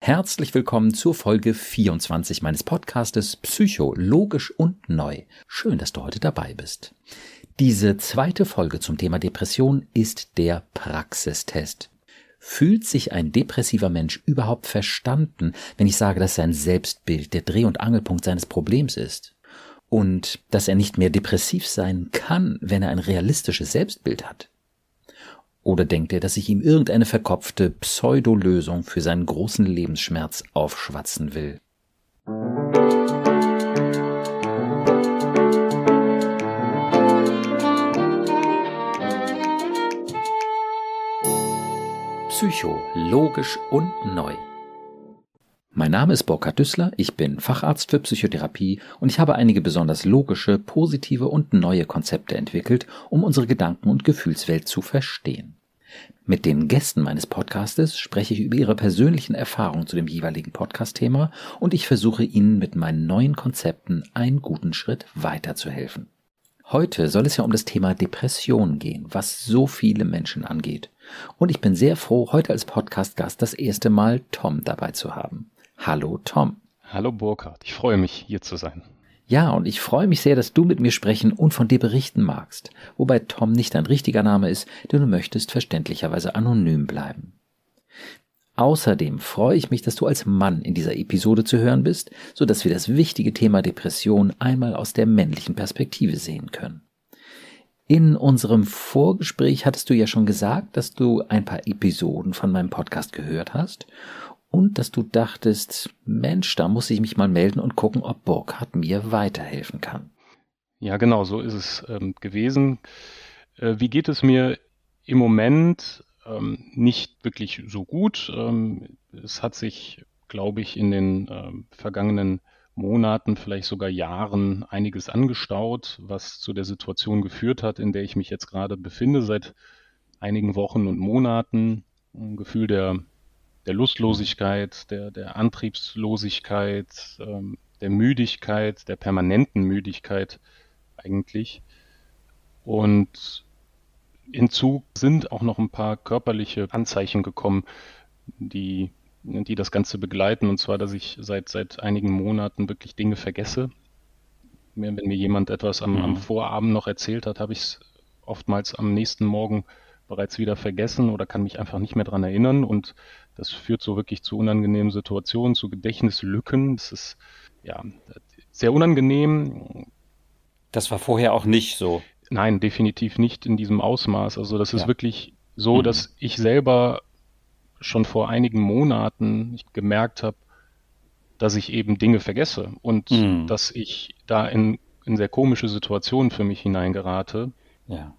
Herzlich willkommen zur Folge 24 meines Podcastes Psycho, logisch und neu. Schön, dass du heute dabei bist. Diese zweite Folge zum Thema Depression ist der Praxistest. Fühlt sich ein depressiver Mensch überhaupt verstanden, wenn ich sage, dass sein Selbstbild der Dreh- und Angelpunkt seines Problems ist? Und dass er nicht mehr depressiv sein kann, wenn er ein realistisches Selbstbild hat? Oder denkt er, dass ich ihm irgendeine verkopfte Pseudolösung für seinen großen Lebensschmerz aufschwatzen will? Psycho, logisch und neu. Mein Name ist Burkhard Düssler, ich bin Facharzt für Psychotherapie und ich habe einige besonders logische, positive und neue Konzepte entwickelt, um unsere Gedanken- und Gefühlswelt zu verstehen. Mit den Gästen meines Podcastes spreche ich über ihre persönlichen Erfahrungen zu dem jeweiligen Podcast-Thema und ich versuche Ihnen mit meinen neuen Konzepten einen guten Schritt weiterzuhelfen. Heute soll es ja um das Thema Depression gehen, was so viele Menschen angeht. Und ich bin sehr froh, heute als Podcast-Gast das erste Mal Tom dabei zu haben. Hallo Tom. Hallo Burkhard, ich freue mich, hier zu sein. Ja, und ich freue mich sehr, dass du mit mir sprechen und von dir berichten magst, wobei Tom nicht dein richtiger Name ist, denn du möchtest verständlicherweise anonym bleiben. Außerdem freue ich mich, dass du als Mann in dieser Episode zu hören bist, so dass wir das wichtige Thema Depression einmal aus der männlichen Perspektive sehen können. In unserem Vorgespräch hattest du ja schon gesagt, dass du ein paar Episoden von meinem Podcast gehört hast und dass du dachtest, Mensch, da muss ich mich mal melden und gucken, ob Burkhardt mir weiterhelfen kann. Ja, genau, so ist es ähm, gewesen. Äh, wie geht es mir im Moment? Ähm, nicht wirklich so gut. Ähm, es hat sich, glaube ich, in den ähm, vergangenen Monaten, vielleicht sogar Jahren einiges angestaut, was zu der Situation geführt hat, in der ich mich jetzt gerade befinde, seit einigen Wochen und Monaten. Ein Gefühl der der Lustlosigkeit, der, der Antriebslosigkeit, ähm, der Müdigkeit, der permanenten Müdigkeit eigentlich. Und hinzu sind auch noch ein paar körperliche Anzeichen gekommen, die, die das Ganze begleiten. Und zwar, dass ich seit, seit einigen Monaten wirklich Dinge vergesse. Wenn mir jemand etwas am, am mhm. Vorabend noch erzählt hat, habe ich es oftmals am nächsten Morgen bereits wieder vergessen oder kann mich einfach nicht mehr dran erinnern. Und das führt so wirklich zu unangenehmen Situationen, zu Gedächtnislücken. Das ist ja sehr unangenehm. Das war vorher auch nicht so. Nein, definitiv nicht in diesem Ausmaß. Also das ist ja. wirklich so, mhm. dass ich selber schon vor einigen Monaten gemerkt habe, dass ich eben Dinge vergesse und mhm. dass ich da in, in sehr komische Situationen für mich hineingerate. Ja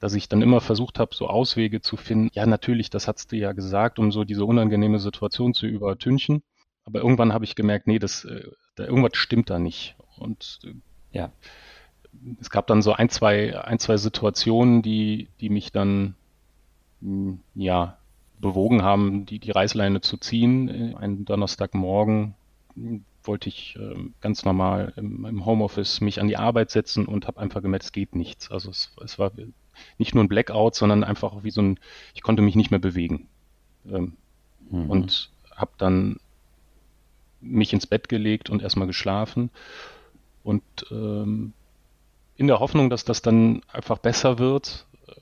dass ich dann immer versucht habe, so Auswege zu finden. Ja, natürlich, das hast du ja gesagt, um so diese unangenehme Situation zu übertünchen. Aber irgendwann habe ich gemerkt, nee, das, äh, da, irgendwas stimmt da nicht. Und äh, ja, es gab dann so ein, zwei, ein, zwei Situationen, die, die mich dann, hm, ja, bewogen haben, die, die Reißleine zu ziehen. Einen Donnerstagmorgen hm, wollte ich äh, ganz normal im, im, Homeoffice mich an die Arbeit setzen und habe einfach gemerkt, es geht nichts. Also es, es war nicht nur ein Blackout, sondern einfach wie so ein, ich konnte mich nicht mehr bewegen. Ähm, mhm. Und habe dann mich ins Bett gelegt und erstmal geschlafen. Und ähm, in der Hoffnung, dass das dann einfach besser wird, äh,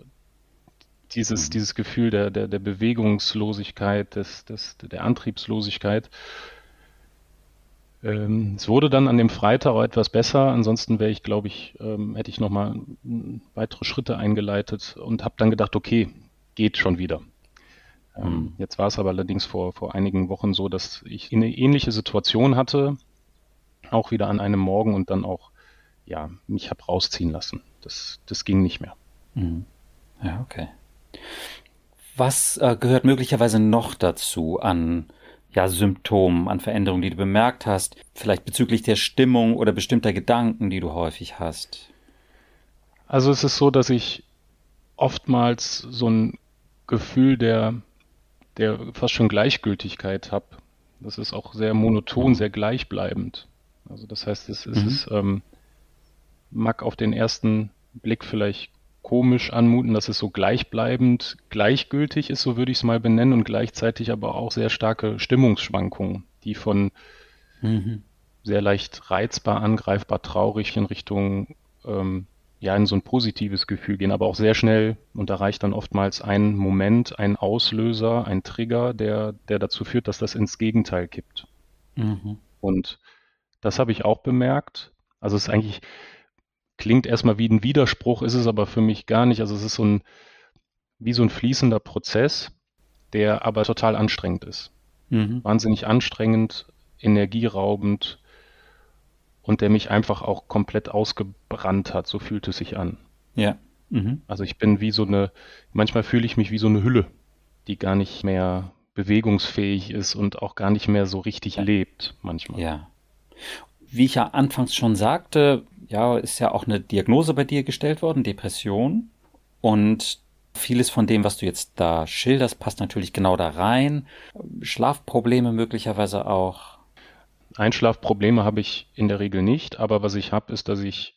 dieses, mhm. dieses Gefühl der, der, der Bewegungslosigkeit, des, des, der Antriebslosigkeit, ähm, es wurde dann an dem Freitag auch etwas besser. Ansonsten wäre ich, glaube ich, ähm, hätte ich nochmal weitere Schritte eingeleitet und habe dann gedacht, okay, geht schon wieder. Ähm, mhm. Jetzt war es aber allerdings vor, vor einigen Wochen so, dass ich eine ähnliche Situation hatte, auch wieder an einem Morgen und dann auch, ja, mich habe rausziehen lassen. Das, das ging nicht mehr. Mhm. Ja, okay. Was äh, gehört möglicherweise noch dazu an ja, Symptomen, an Veränderungen, die du bemerkt hast, vielleicht bezüglich der Stimmung oder bestimmter Gedanken, die du häufig hast? Also es ist so, dass ich oftmals so ein Gefühl der, der fast schon Gleichgültigkeit habe. Das ist auch sehr monoton, sehr gleichbleibend. Also das heißt, es, es mhm. ist, ähm, mag auf den ersten Blick vielleicht komisch anmuten, dass es so gleichbleibend, gleichgültig ist, so würde ich es mal benennen, und gleichzeitig aber auch sehr starke Stimmungsschwankungen, die von mhm. sehr leicht reizbar, angreifbar, traurig in Richtung ähm, ja in so ein positives Gefühl gehen, aber auch sehr schnell und da reicht dann oftmals ein Moment, ein Auslöser, ein Trigger, der, der dazu führt, dass das ins Gegenteil kippt. Mhm. Und das habe ich auch bemerkt. Also es ist eigentlich, klingt erstmal wie ein Widerspruch, ist es aber für mich gar nicht. Also es ist so ein, wie so ein fließender Prozess, der aber total anstrengend ist. Mhm. Wahnsinnig anstrengend, energieraubend, und der mich einfach auch komplett ausgebrannt hat. So fühlt es sich an. Ja. Mhm. Also ich bin wie so eine, manchmal fühle ich mich wie so eine Hülle, die gar nicht mehr bewegungsfähig ist und auch gar nicht mehr so richtig lebt manchmal. Ja. Wie ich ja anfangs schon sagte, ja, ist ja auch eine Diagnose bei dir gestellt worden, Depression. Und vieles von dem, was du jetzt da schilderst, passt natürlich genau da rein. Schlafprobleme möglicherweise auch. Einschlafprobleme habe ich in der Regel nicht, aber was ich habe, ist, dass ich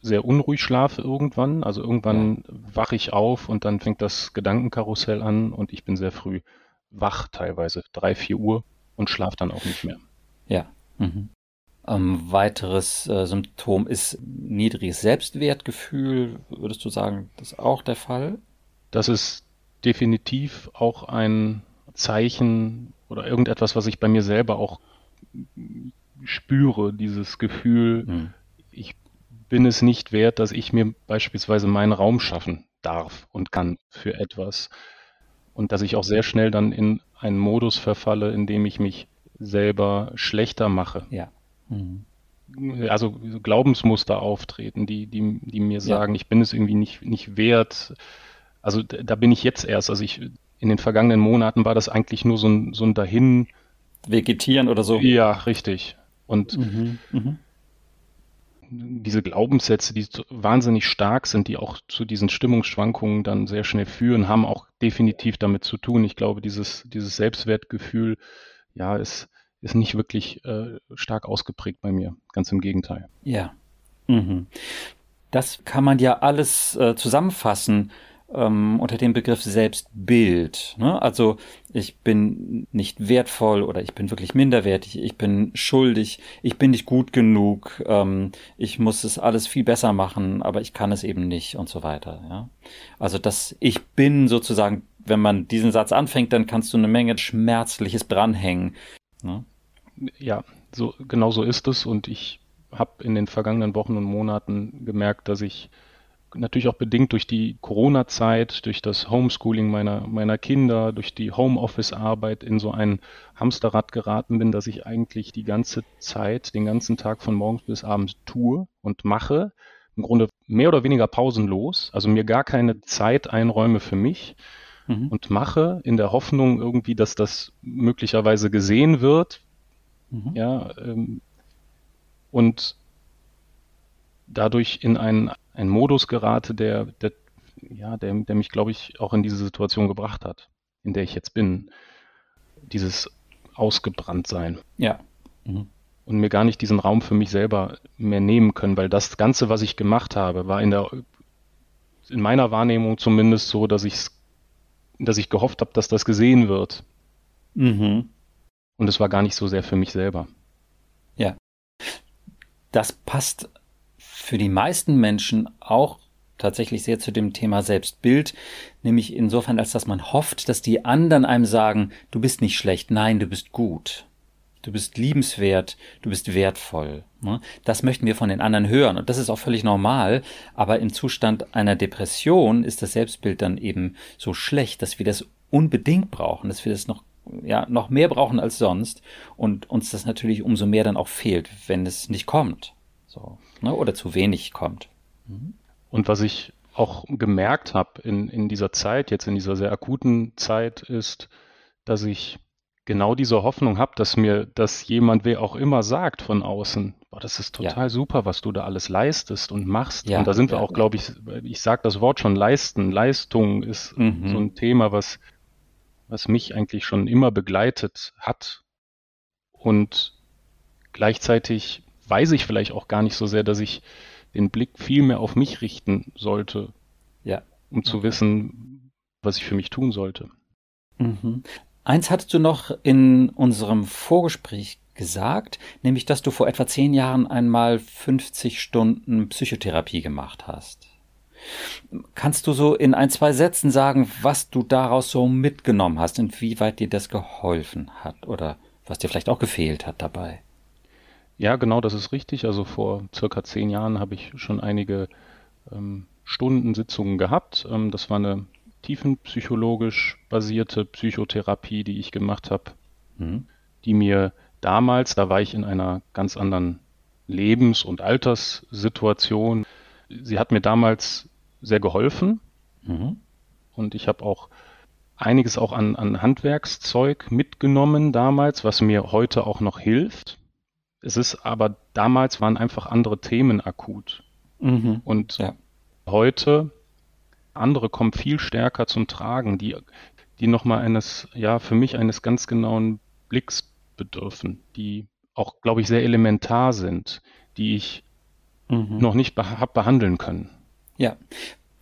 sehr unruhig schlafe irgendwann. Also irgendwann ja. wache ich auf und dann fängt das Gedankenkarussell an und ich bin sehr früh wach, teilweise drei, vier Uhr und schlafe dann auch nicht mehr. Ja. Mhm. Ein weiteres äh, Symptom ist niedriges Selbstwertgefühl. Würdest du sagen, das ist auch der Fall? Das ist definitiv auch ein Zeichen oder irgendetwas, was ich bei mir selber auch spüre, dieses Gefühl, mhm. ich bin es nicht wert, dass ich mir beispielsweise meinen Raum schaffen darf und kann für etwas. Und dass ich auch sehr schnell dann in einen Modus verfalle, in dem ich mich selber schlechter mache. Ja. Mhm. Also Glaubensmuster auftreten, die, die, die mir sagen, ja. ich bin es irgendwie nicht, nicht wert. Also da bin ich jetzt erst. Also ich, in den vergangenen Monaten war das eigentlich nur so ein, so ein Dahin vegetieren oder so. Ja, richtig. Und mhm, mh. diese Glaubenssätze, die wahnsinnig stark sind, die auch zu diesen Stimmungsschwankungen dann sehr schnell führen, haben auch definitiv damit zu tun. Ich glaube, dieses, dieses Selbstwertgefühl, ja, ist, ist nicht wirklich äh, stark ausgeprägt bei mir. Ganz im Gegenteil. Ja. Mhm. Das kann man ja alles äh, zusammenfassen ähm, unter dem Begriff Selbstbild. Ne? Also ich bin nicht wertvoll oder ich bin wirklich minderwertig, ich bin schuldig, ich bin nicht gut genug, ähm, ich muss es alles viel besser machen, aber ich kann es eben nicht und so weiter. Ja? Also das Ich bin sozusagen, wenn man diesen Satz anfängt, dann kannst du eine Menge Schmerzliches dranhängen. Ne? Ja, so genau so ist es und ich habe in den vergangenen Wochen und Monaten gemerkt, dass ich natürlich auch bedingt durch die Corona-Zeit, durch das Homeschooling meiner, meiner Kinder, durch die Homeoffice-Arbeit in so ein Hamsterrad geraten bin, dass ich eigentlich die ganze Zeit, den ganzen Tag von morgens bis abends tue und mache. Im Grunde mehr oder weniger pausenlos, also mir gar keine Zeit einräume für mich mhm. und mache in der Hoffnung irgendwie, dass das möglicherweise gesehen wird. Mhm. Ja, ähm, und dadurch in einen, einen Modus gerate, der, der, ja, der, der mich, glaube ich, auch in diese Situation gebracht hat, in der ich jetzt bin. Dieses Ausgebranntsein. Ja. Mhm. Und mir gar nicht diesen Raum für mich selber mehr nehmen können, weil das Ganze, was ich gemacht habe, war in der, in meiner Wahrnehmung zumindest so, dass ich dass ich gehofft habe, dass das gesehen wird. Mhm. Und es war gar nicht so sehr für mich selber. Ja. Das passt für die meisten Menschen auch tatsächlich sehr zu dem Thema Selbstbild, nämlich insofern, als dass man hofft, dass die anderen einem sagen, du bist nicht schlecht, nein, du bist gut. Du bist liebenswert, du bist wertvoll. Ne? Das möchten wir von den anderen hören und das ist auch völlig normal, aber im Zustand einer Depression ist das Selbstbild dann eben so schlecht, dass wir das unbedingt brauchen, dass wir das noch ja, noch mehr brauchen als sonst und uns das natürlich umso mehr dann auch fehlt, wenn es nicht kommt. So, ne? Oder zu wenig kommt. Mhm. Und was ich auch gemerkt habe in, in dieser Zeit, jetzt in dieser sehr akuten Zeit, ist, dass ich genau diese Hoffnung habe, dass mir dass jemand, wer auch immer sagt von außen, boah, das ist total ja. super, was du da alles leistest und machst. Ja, und da sind wir auch, glaube ich, ich sage das Wort schon, leisten, Leistung ist mhm. so ein Thema, was, was mich eigentlich schon immer begleitet hat. Und gleichzeitig weiß ich vielleicht auch gar nicht so sehr, dass ich den Blick viel mehr auf mich richten sollte um zu wissen, was ich für mich tun sollte. Mhm. Eins hattest du noch in unserem Vorgespräch gesagt, nämlich dass du vor etwa zehn Jahren einmal 50 Stunden Psychotherapie gemacht hast. Kannst du so in ein, zwei Sätzen sagen, was du daraus so mitgenommen hast, inwieweit dir das geholfen hat oder was dir vielleicht auch gefehlt hat dabei? Ja, genau, das ist richtig. Also vor circa zehn Jahren habe ich schon einige ähm, Stundensitzungen gehabt. Ähm, das war eine tiefenpsychologisch basierte Psychotherapie, die ich gemacht habe, mhm. die mir damals, da war ich in einer ganz anderen Lebens- und Alterssituation. Sie hat mir damals sehr geholfen. Mhm. Und ich habe auch einiges auch an, an Handwerkszeug mitgenommen damals, was mir heute auch noch hilft. Es ist aber damals waren einfach andere Themen akut. Mhm. Und ja. heute andere kommen viel stärker zum Tragen, die, die nochmal eines, ja, für mich eines ganz genauen Blicks bedürfen, die auch, glaube ich, sehr elementar sind, die ich mhm. noch nicht be habe behandeln können. Ja.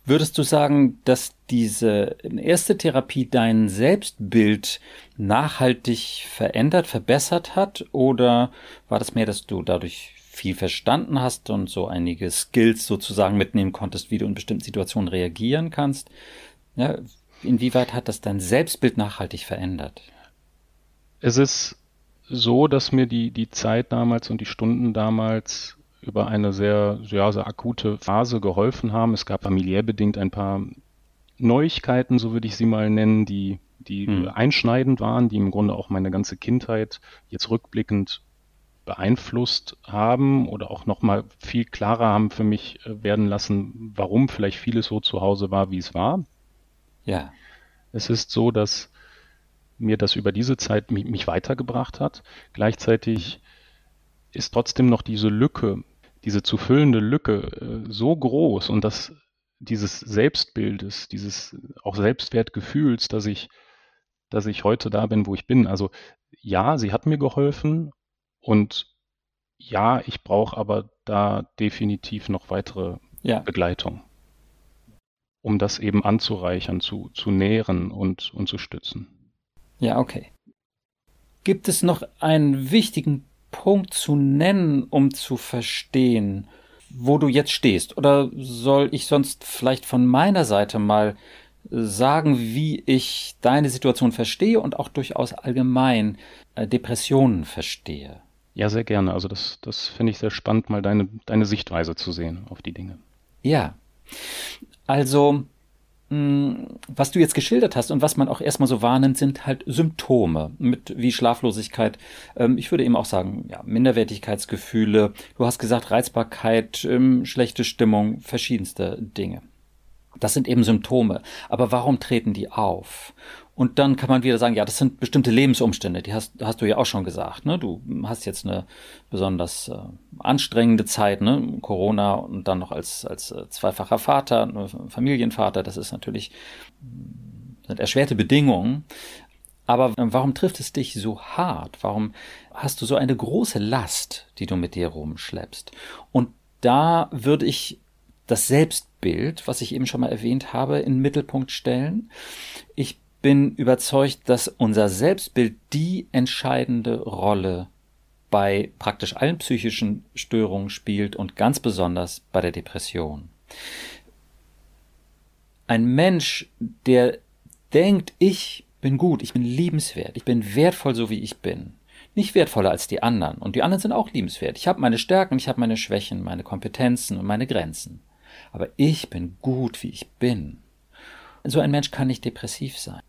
Würdest du sagen, dass diese erste Therapie dein Selbstbild nachhaltig verändert, verbessert hat? Oder war das mehr, dass du dadurch viel verstanden hast und so einige Skills sozusagen mitnehmen konntest, wie du in bestimmten Situationen reagieren kannst? Ja, inwieweit hat das dein Selbstbild nachhaltig verändert? Es ist so, dass mir die, die Zeit damals und die Stunden damals über eine sehr, ja, sehr akute Phase geholfen haben. Es gab familiär bedingt ein paar Neuigkeiten, so würde ich sie mal nennen, die, die hm. einschneidend waren, die im Grunde auch meine ganze Kindheit jetzt rückblickend beeinflusst haben oder auch nochmal viel klarer haben für mich äh, werden lassen, warum vielleicht vieles so zu Hause war, wie es war. Ja. Es ist so, dass mir das über diese Zeit mich, mich weitergebracht hat. Gleichzeitig ist trotzdem noch diese Lücke diese zu füllende Lücke äh, so groß und das dieses Selbstbildes, dieses auch Selbstwertgefühls, dass ich, dass ich heute da bin, wo ich bin. Also ja, sie hat mir geholfen und ja, ich brauche aber da definitiv noch weitere ja. Begleitung, um das eben anzureichern, zu, zu nähren und, und zu stützen. Ja, okay. Gibt es noch einen wichtigen Punkt zu nennen, um zu verstehen, wo du jetzt stehst? Oder soll ich sonst vielleicht von meiner Seite mal sagen, wie ich deine Situation verstehe und auch durchaus allgemein äh, Depressionen verstehe? Ja, sehr gerne. Also das, das finde ich sehr spannend, mal deine, deine Sichtweise zu sehen auf die Dinge. Ja. Also was du jetzt geschildert hast und was man auch erstmal so wahrnimmt, sind halt Symptome mit wie Schlaflosigkeit. Ähm, ich würde eben auch sagen, ja, Minderwertigkeitsgefühle. Du hast gesagt Reizbarkeit, ähm, schlechte Stimmung, verschiedenste Dinge. Das sind eben Symptome. Aber warum treten die auf? Und dann kann man wieder sagen, ja, das sind bestimmte Lebensumstände, die hast, hast du ja auch schon gesagt. Ne? Du hast jetzt eine besonders äh, anstrengende Zeit, ne? Corona und dann noch als, als äh, zweifacher Vater, ne, Familienvater, das ist natürlich sind erschwerte Bedingungen. Aber äh, warum trifft es dich so hart? Warum hast du so eine große Last, die du mit dir rumschleppst? Und da würde ich das Selbstbild, was ich eben schon mal erwähnt habe, in den Mittelpunkt stellen. Ich bin überzeugt, dass unser Selbstbild die entscheidende Rolle bei praktisch allen psychischen Störungen spielt und ganz besonders bei der Depression. Ein Mensch, der denkt, ich bin gut, ich bin liebenswert, ich bin wertvoll so wie ich bin, nicht wertvoller als die anderen und die anderen sind auch liebenswert. Ich habe meine Stärken, ich habe meine Schwächen, meine Kompetenzen und meine Grenzen. Aber ich bin gut, wie ich bin. So ein Mensch kann nicht depressiv sein.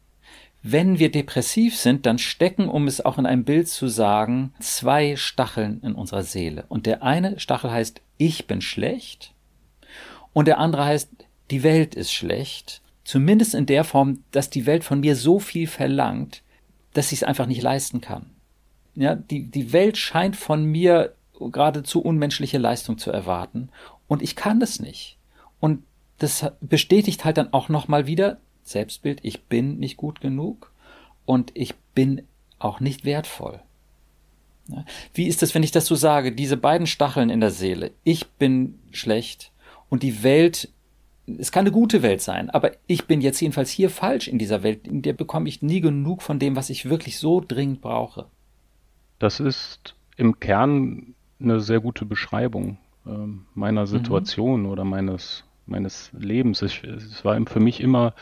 Wenn wir depressiv sind, dann stecken, um es auch in einem Bild zu sagen, zwei Stacheln in unserer Seele. Und der eine Stachel heißt, ich bin schlecht. Und der andere heißt, die Welt ist schlecht. Zumindest in der Form, dass die Welt von mir so viel verlangt, dass ich es einfach nicht leisten kann. Ja, die, die Welt scheint von mir geradezu unmenschliche Leistung zu erwarten. Und ich kann das nicht. Und das bestätigt halt dann auch nochmal wieder, Selbstbild, ich bin nicht gut genug und ich bin auch nicht wertvoll. Wie ist es, wenn ich das so sage? Diese beiden Stacheln in der Seele. Ich bin schlecht und die Welt es kann eine gute Welt sein, aber ich bin jetzt jedenfalls hier falsch in dieser Welt, in der bekomme ich nie genug von dem, was ich wirklich so dringend brauche. Das ist im Kern eine sehr gute Beschreibung äh, meiner mhm. Situation mhm. oder meines, meines Lebens. Es, es war für mich immer,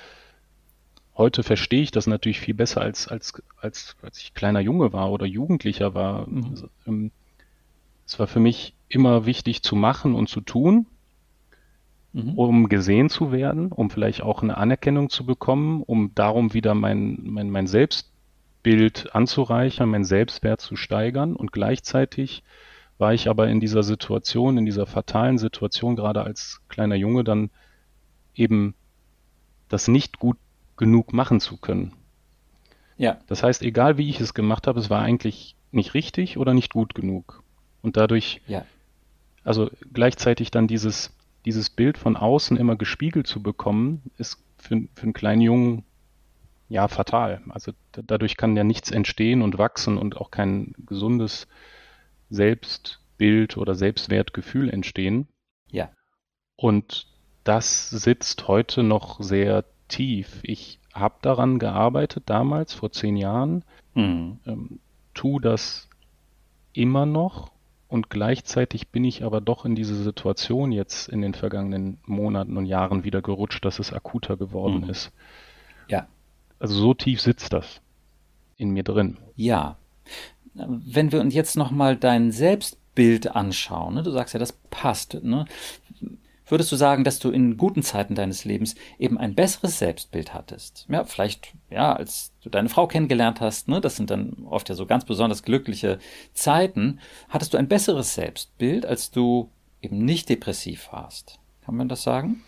heute verstehe ich das natürlich viel besser als, als, als, als ich kleiner Junge war oder Jugendlicher war. Mhm. Also, ähm, es war für mich immer wichtig zu machen und zu tun mhm. um gesehen zu werden, um vielleicht auch eine Anerkennung zu bekommen, um darum wieder mein, mein, mein Selbstbild anzureichern, mein Selbstwert zu steigern. Und gleichzeitig war ich aber in dieser Situation, in dieser fatalen Situation, gerade als kleiner Junge, dann eben das nicht gut genug machen zu können. Ja. Das heißt, egal wie ich es gemacht habe, es war eigentlich nicht richtig oder nicht gut genug. Und dadurch, ja. also gleichzeitig dann dieses dieses Bild von außen immer gespiegelt zu bekommen, ist für, für einen kleinen Jungen ja fatal. Also dadurch kann ja nichts entstehen und wachsen und auch kein gesundes Selbstbild oder Selbstwertgefühl entstehen. Ja. Und das sitzt heute noch sehr tief. Ich habe daran gearbeitet damals, vor zehn Jahren, mhm. ähm, tu das immer noch und gleichzeitig bin ich aber doch in diese Situation jetzt in den vergangenen Monaten und Jahren wieder gerutscht, dass es akuter geworden mhm. ist. Ja. Also so tief sitzt das in mir drin. Ja. Wenn wir uns jetzt nochmal dein Selbstbild anschauen, ne, du sagst ja, das passt. Ne? Würdest du sagen, dass du in guten Zeiten deines Lebens eben ein besseres Selbstbild hattest? Ja, vielleicht, ja, als du deine Frau kennengelernt hast, ne, das sind dann oft ja so ganz besonders glückliche Zeiten, hattest du ein besseres Selbstbild, als du eben nicht depressiv warst. Kann man das sagen?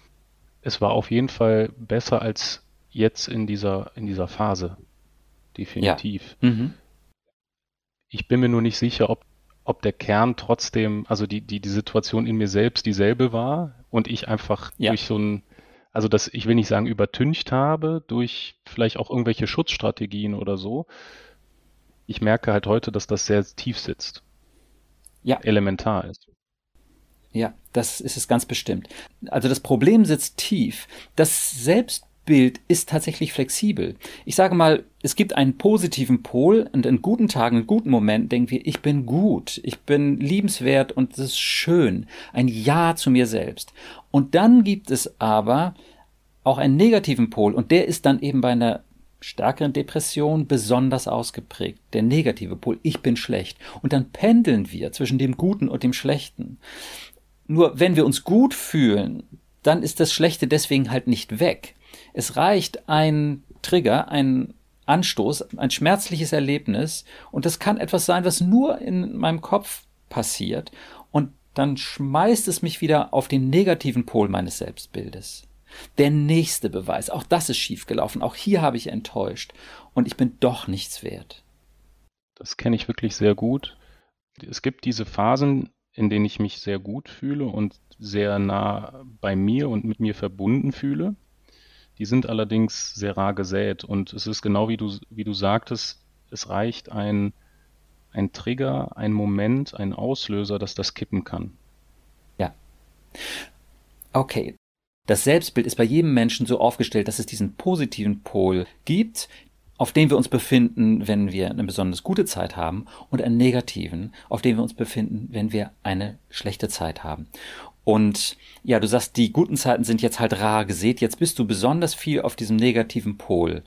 Es war auf jeden Fall besser als jetzt in dieser, in dieser Phase. Definitiv. Ja. Mhm. Ich bin mir nur nicht sicher, ob ob der Kern trotzdem, also die, die, die Situation in mir selbst dieselbe war und ich einfach ja. durch so ein, also dass ich will nicht sagen übertüncht habe, durch vielleicht auch irgendwelche Schutzstrategien oder so. Ich merke halt heute, dass das sehr tief sitzt. Ja. Elementar ist. Ja, das ist es ganz bestimmt. Also das Problem sitzt tief. Das Selbst Bild ist tatsächlich flexibel. Ich sage mal, es gibt einen positiven Pol und in guten Tagen, in guten Momenten denken wir, ich bin gut, ich bin liebenswert und es ist schön. Ein Ja zu mir selbst. Und dann gibt es aber auch einen negativen Pol und der ist dann eben bei einer stärkeren Depression besonders ausgeprägt. Der negative Pol, ich bin schlecht. Und dann pendeln wir zwischen dem Guten und dem Schlechten. Nur wenn wir uns gut fühlen, dann ist das Schlechte deswegen halt nicht weg. Es reicht ein Trigger, ein Anstoß, ein schmerzliches Erlebnis und das kann etwas sein, was nur in meinem Kopf passiert und dann schmeißt es mich wieder auf den negativen Pol meines Selbstbildes. Der nächste Beweis, auch das ist schiefgelaufen, auch hier habe ich enttäuscht und ich bin doch nichts wert. Das kenne ich wirklich sehr gut. Es gibt diese Phasen, in denen ich mich sehr gut fühle und sehr nah bei mir und mit mir verbunden fühle. Die sind allerdings sehr rar gesät und es ist genau wie du, wie du sagtest, es reicht ein, ein Trigger, ein Moment, ein Auslöser, dass das kippen kann. Ja. Okay. Das Selbstbild ist bei jedem Menschen so aufgestellt, dass es diesen positiven Pol gibt, auf dem wir uns befinden, wenn wir eine besonders gute Zeit haben, und einen negativen, auf dem wir uns befinden, wenn wir eine schlechte Zeit haben. Und ja, du sagst, die guten Zeiten sind jetzt halt rar gesät. Jetzt bist du besonders viel auf diesem negativen Pol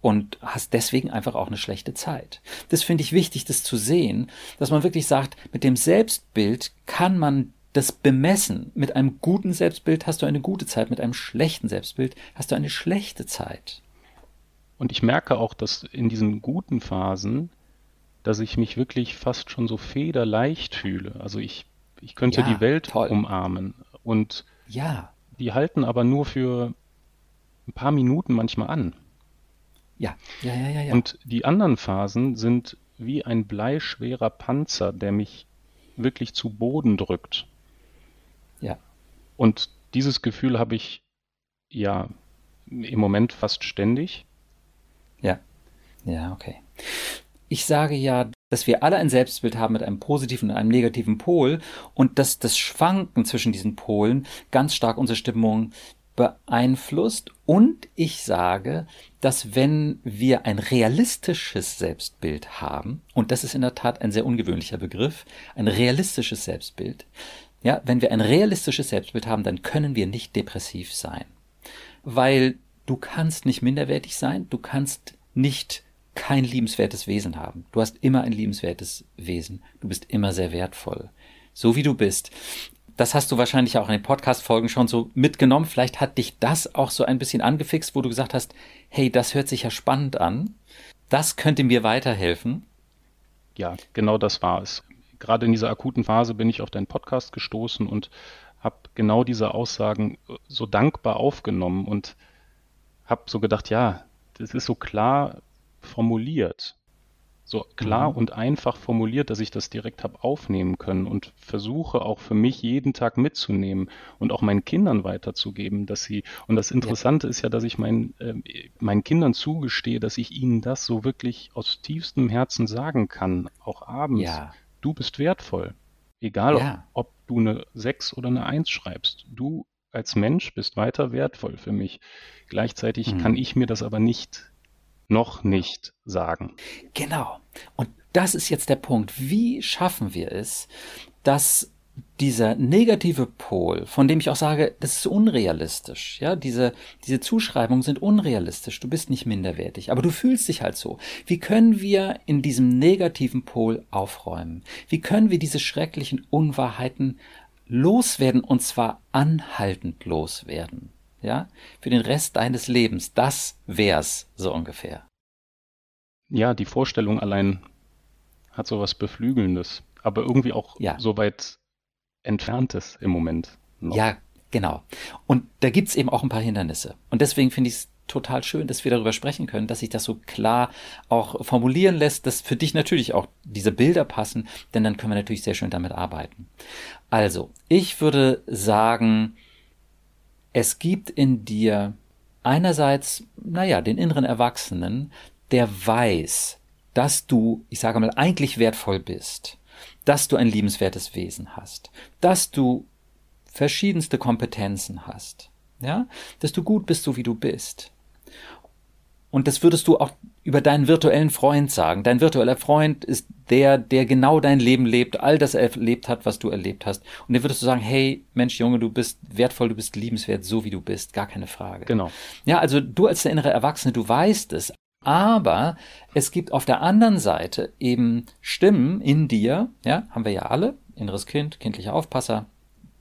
und hast deswegen einfach auch eine schlechte Zeit. Das finde ich wichtig, das zu sehen, dass man wirklich sagt, mit dem Selbstbild kann man das bemessen. Mit einem guten Selbstbild hast du eine gute Zeit, mit einem schlechten Selbstbild hast du eine schlechte Zeit. Und ich merke auch, dass in diesen guten Phasen, dass ich mich wirklich fast schon so federleicht fühle. Also ich ich könnte ja, die Welt toll. umarmen. Und ja. die halten aber nur für ein paar Minuten manchmal an. Ja, ja, ja, ja. ja. Und die anderen Phasen sind wie ein bleischwerer Panzer, der mich wirklich zu Boden drückt. Ja. Und dieses Gefühl habe ich ja im Moment fast ständig. Ja. Ja, okay. Ich sage ja, dass wir alle ein Selbstbild haben mit einem positiven und einem negativen Pol und dass das Schwanken zwischen diesen Polen ganz stark unsere Stimmung beeinflusst und ich sage, dass wenn wir ein realistisches Selbstbild haben, und das ist in der Tat ein sehr ungewöhnlicher Begriff, ein realistisches Selbstbild, ja, wenn wir ein realistisches Selbstbild haben, dann können wir nicht depressiv sein. Weil du kannst nicht minderwertig sein, du kannst nicht kein liebenswertes Wesen haben. Du hast immer ein liebenswertes Wesen. Du bist immer sehr wertvoll. So wie du bist. Das hast du wahrscheinlich auch in den Podcast-Folgen schon so mitgenommen. Vielleicht hat dich das auch so ein bisschen angefixt, wo du gesagt hast, hey, das hört sich ja spannend an. Das könnte mir weiterhelfen. Ja, genau das war es. Gerade in dieser akuten Phase bin ich auf deinen Podcast gestoßen und habe genau diese Aussagen so dankbar aufgenommen und habe so gedacht, ja, das ist so klar formuliert so klar mhm. und einfach formuliert, dass ich das direkt habe aufnehmen können und versuche auch für mich jeden Tag mitzunehmen und auch meinen Kindern weiterzugeben, dass sie, und das Interessante ja. ist ja, dass ich mein, äh, meinen Kindern zugestehe, dass ich ihnen das so wirklich aus tiefstem Herzen sagen kann, auch abends. Ja. Du bist wertvoll. Egal, ja. ob, ob du eine 6 oder eine 1 schreibst. Du als Mensch bist weiter wertvoll für mich. Gleichzeitig mhm. kann ich mir das aber nicht noch nicht sagen. Genau. Und das ist jetzt der Punkt. Wie schaffen wir es, dass dieser negative Pol, von dem ich auch sage, das ist unrealistisch, ja, diese, diese Zuschreibungen sind unrealistisch, du bist nicht minderwertig, aber du fühlst dich halt so. Wie können wir in diesem negativen Pol aufräumen? Wie können wir diese schrecklichen Unwahrheiten loswerden und zwar anhaltend loswerden? Ja, für den Rest deines Lebens. Das wär's so ungefähr. Ja, die Vorstellung allein hat so was Beflügelndes, aber irgendwie auch ja. so weit Entferntes im Moment. Noch. Ja, genau. Und da gibt's eben auch ein paar Hindernisse. Und deswegen finde ich es total schön, dass wir darüber sprechen können, dass sich das so klar auch formulieren lässt, dass für dich natürlich auch diese Bilder passen, denn dann können wir natürlich sehr schön damit arbeiten. Also, ich würde sagen, es gibt in dir einerseits, naja, den inneren Erwachsenen, der weiß, dass du, ich sage mal, eigentlich wertvoll bist, dass du ein liebenswertes Wesen hast, dass du verschiedenste Kompetenzen hast, ja, dass du gut bist, so wie du bist. Und das würdest du auch über deinen virtuellen Freund sagen. Dein virtueller Freund ist der, der genau dein Leben lebt, all das erlebt hat, was du erlebt hast. Und dann würdest du sagen, hey, Mensch, Junge, du bist wertvoll, du bist liebenswert, so wie du bist, gar keine Frage. Genau. Ja, also du als der innere Erwachsene, du weißt es. Aber es gibt auf der anderen Seite eben Stimmen in dir, ja, haben wir ja alle, inneres Kind, kindlicher Aufpasser,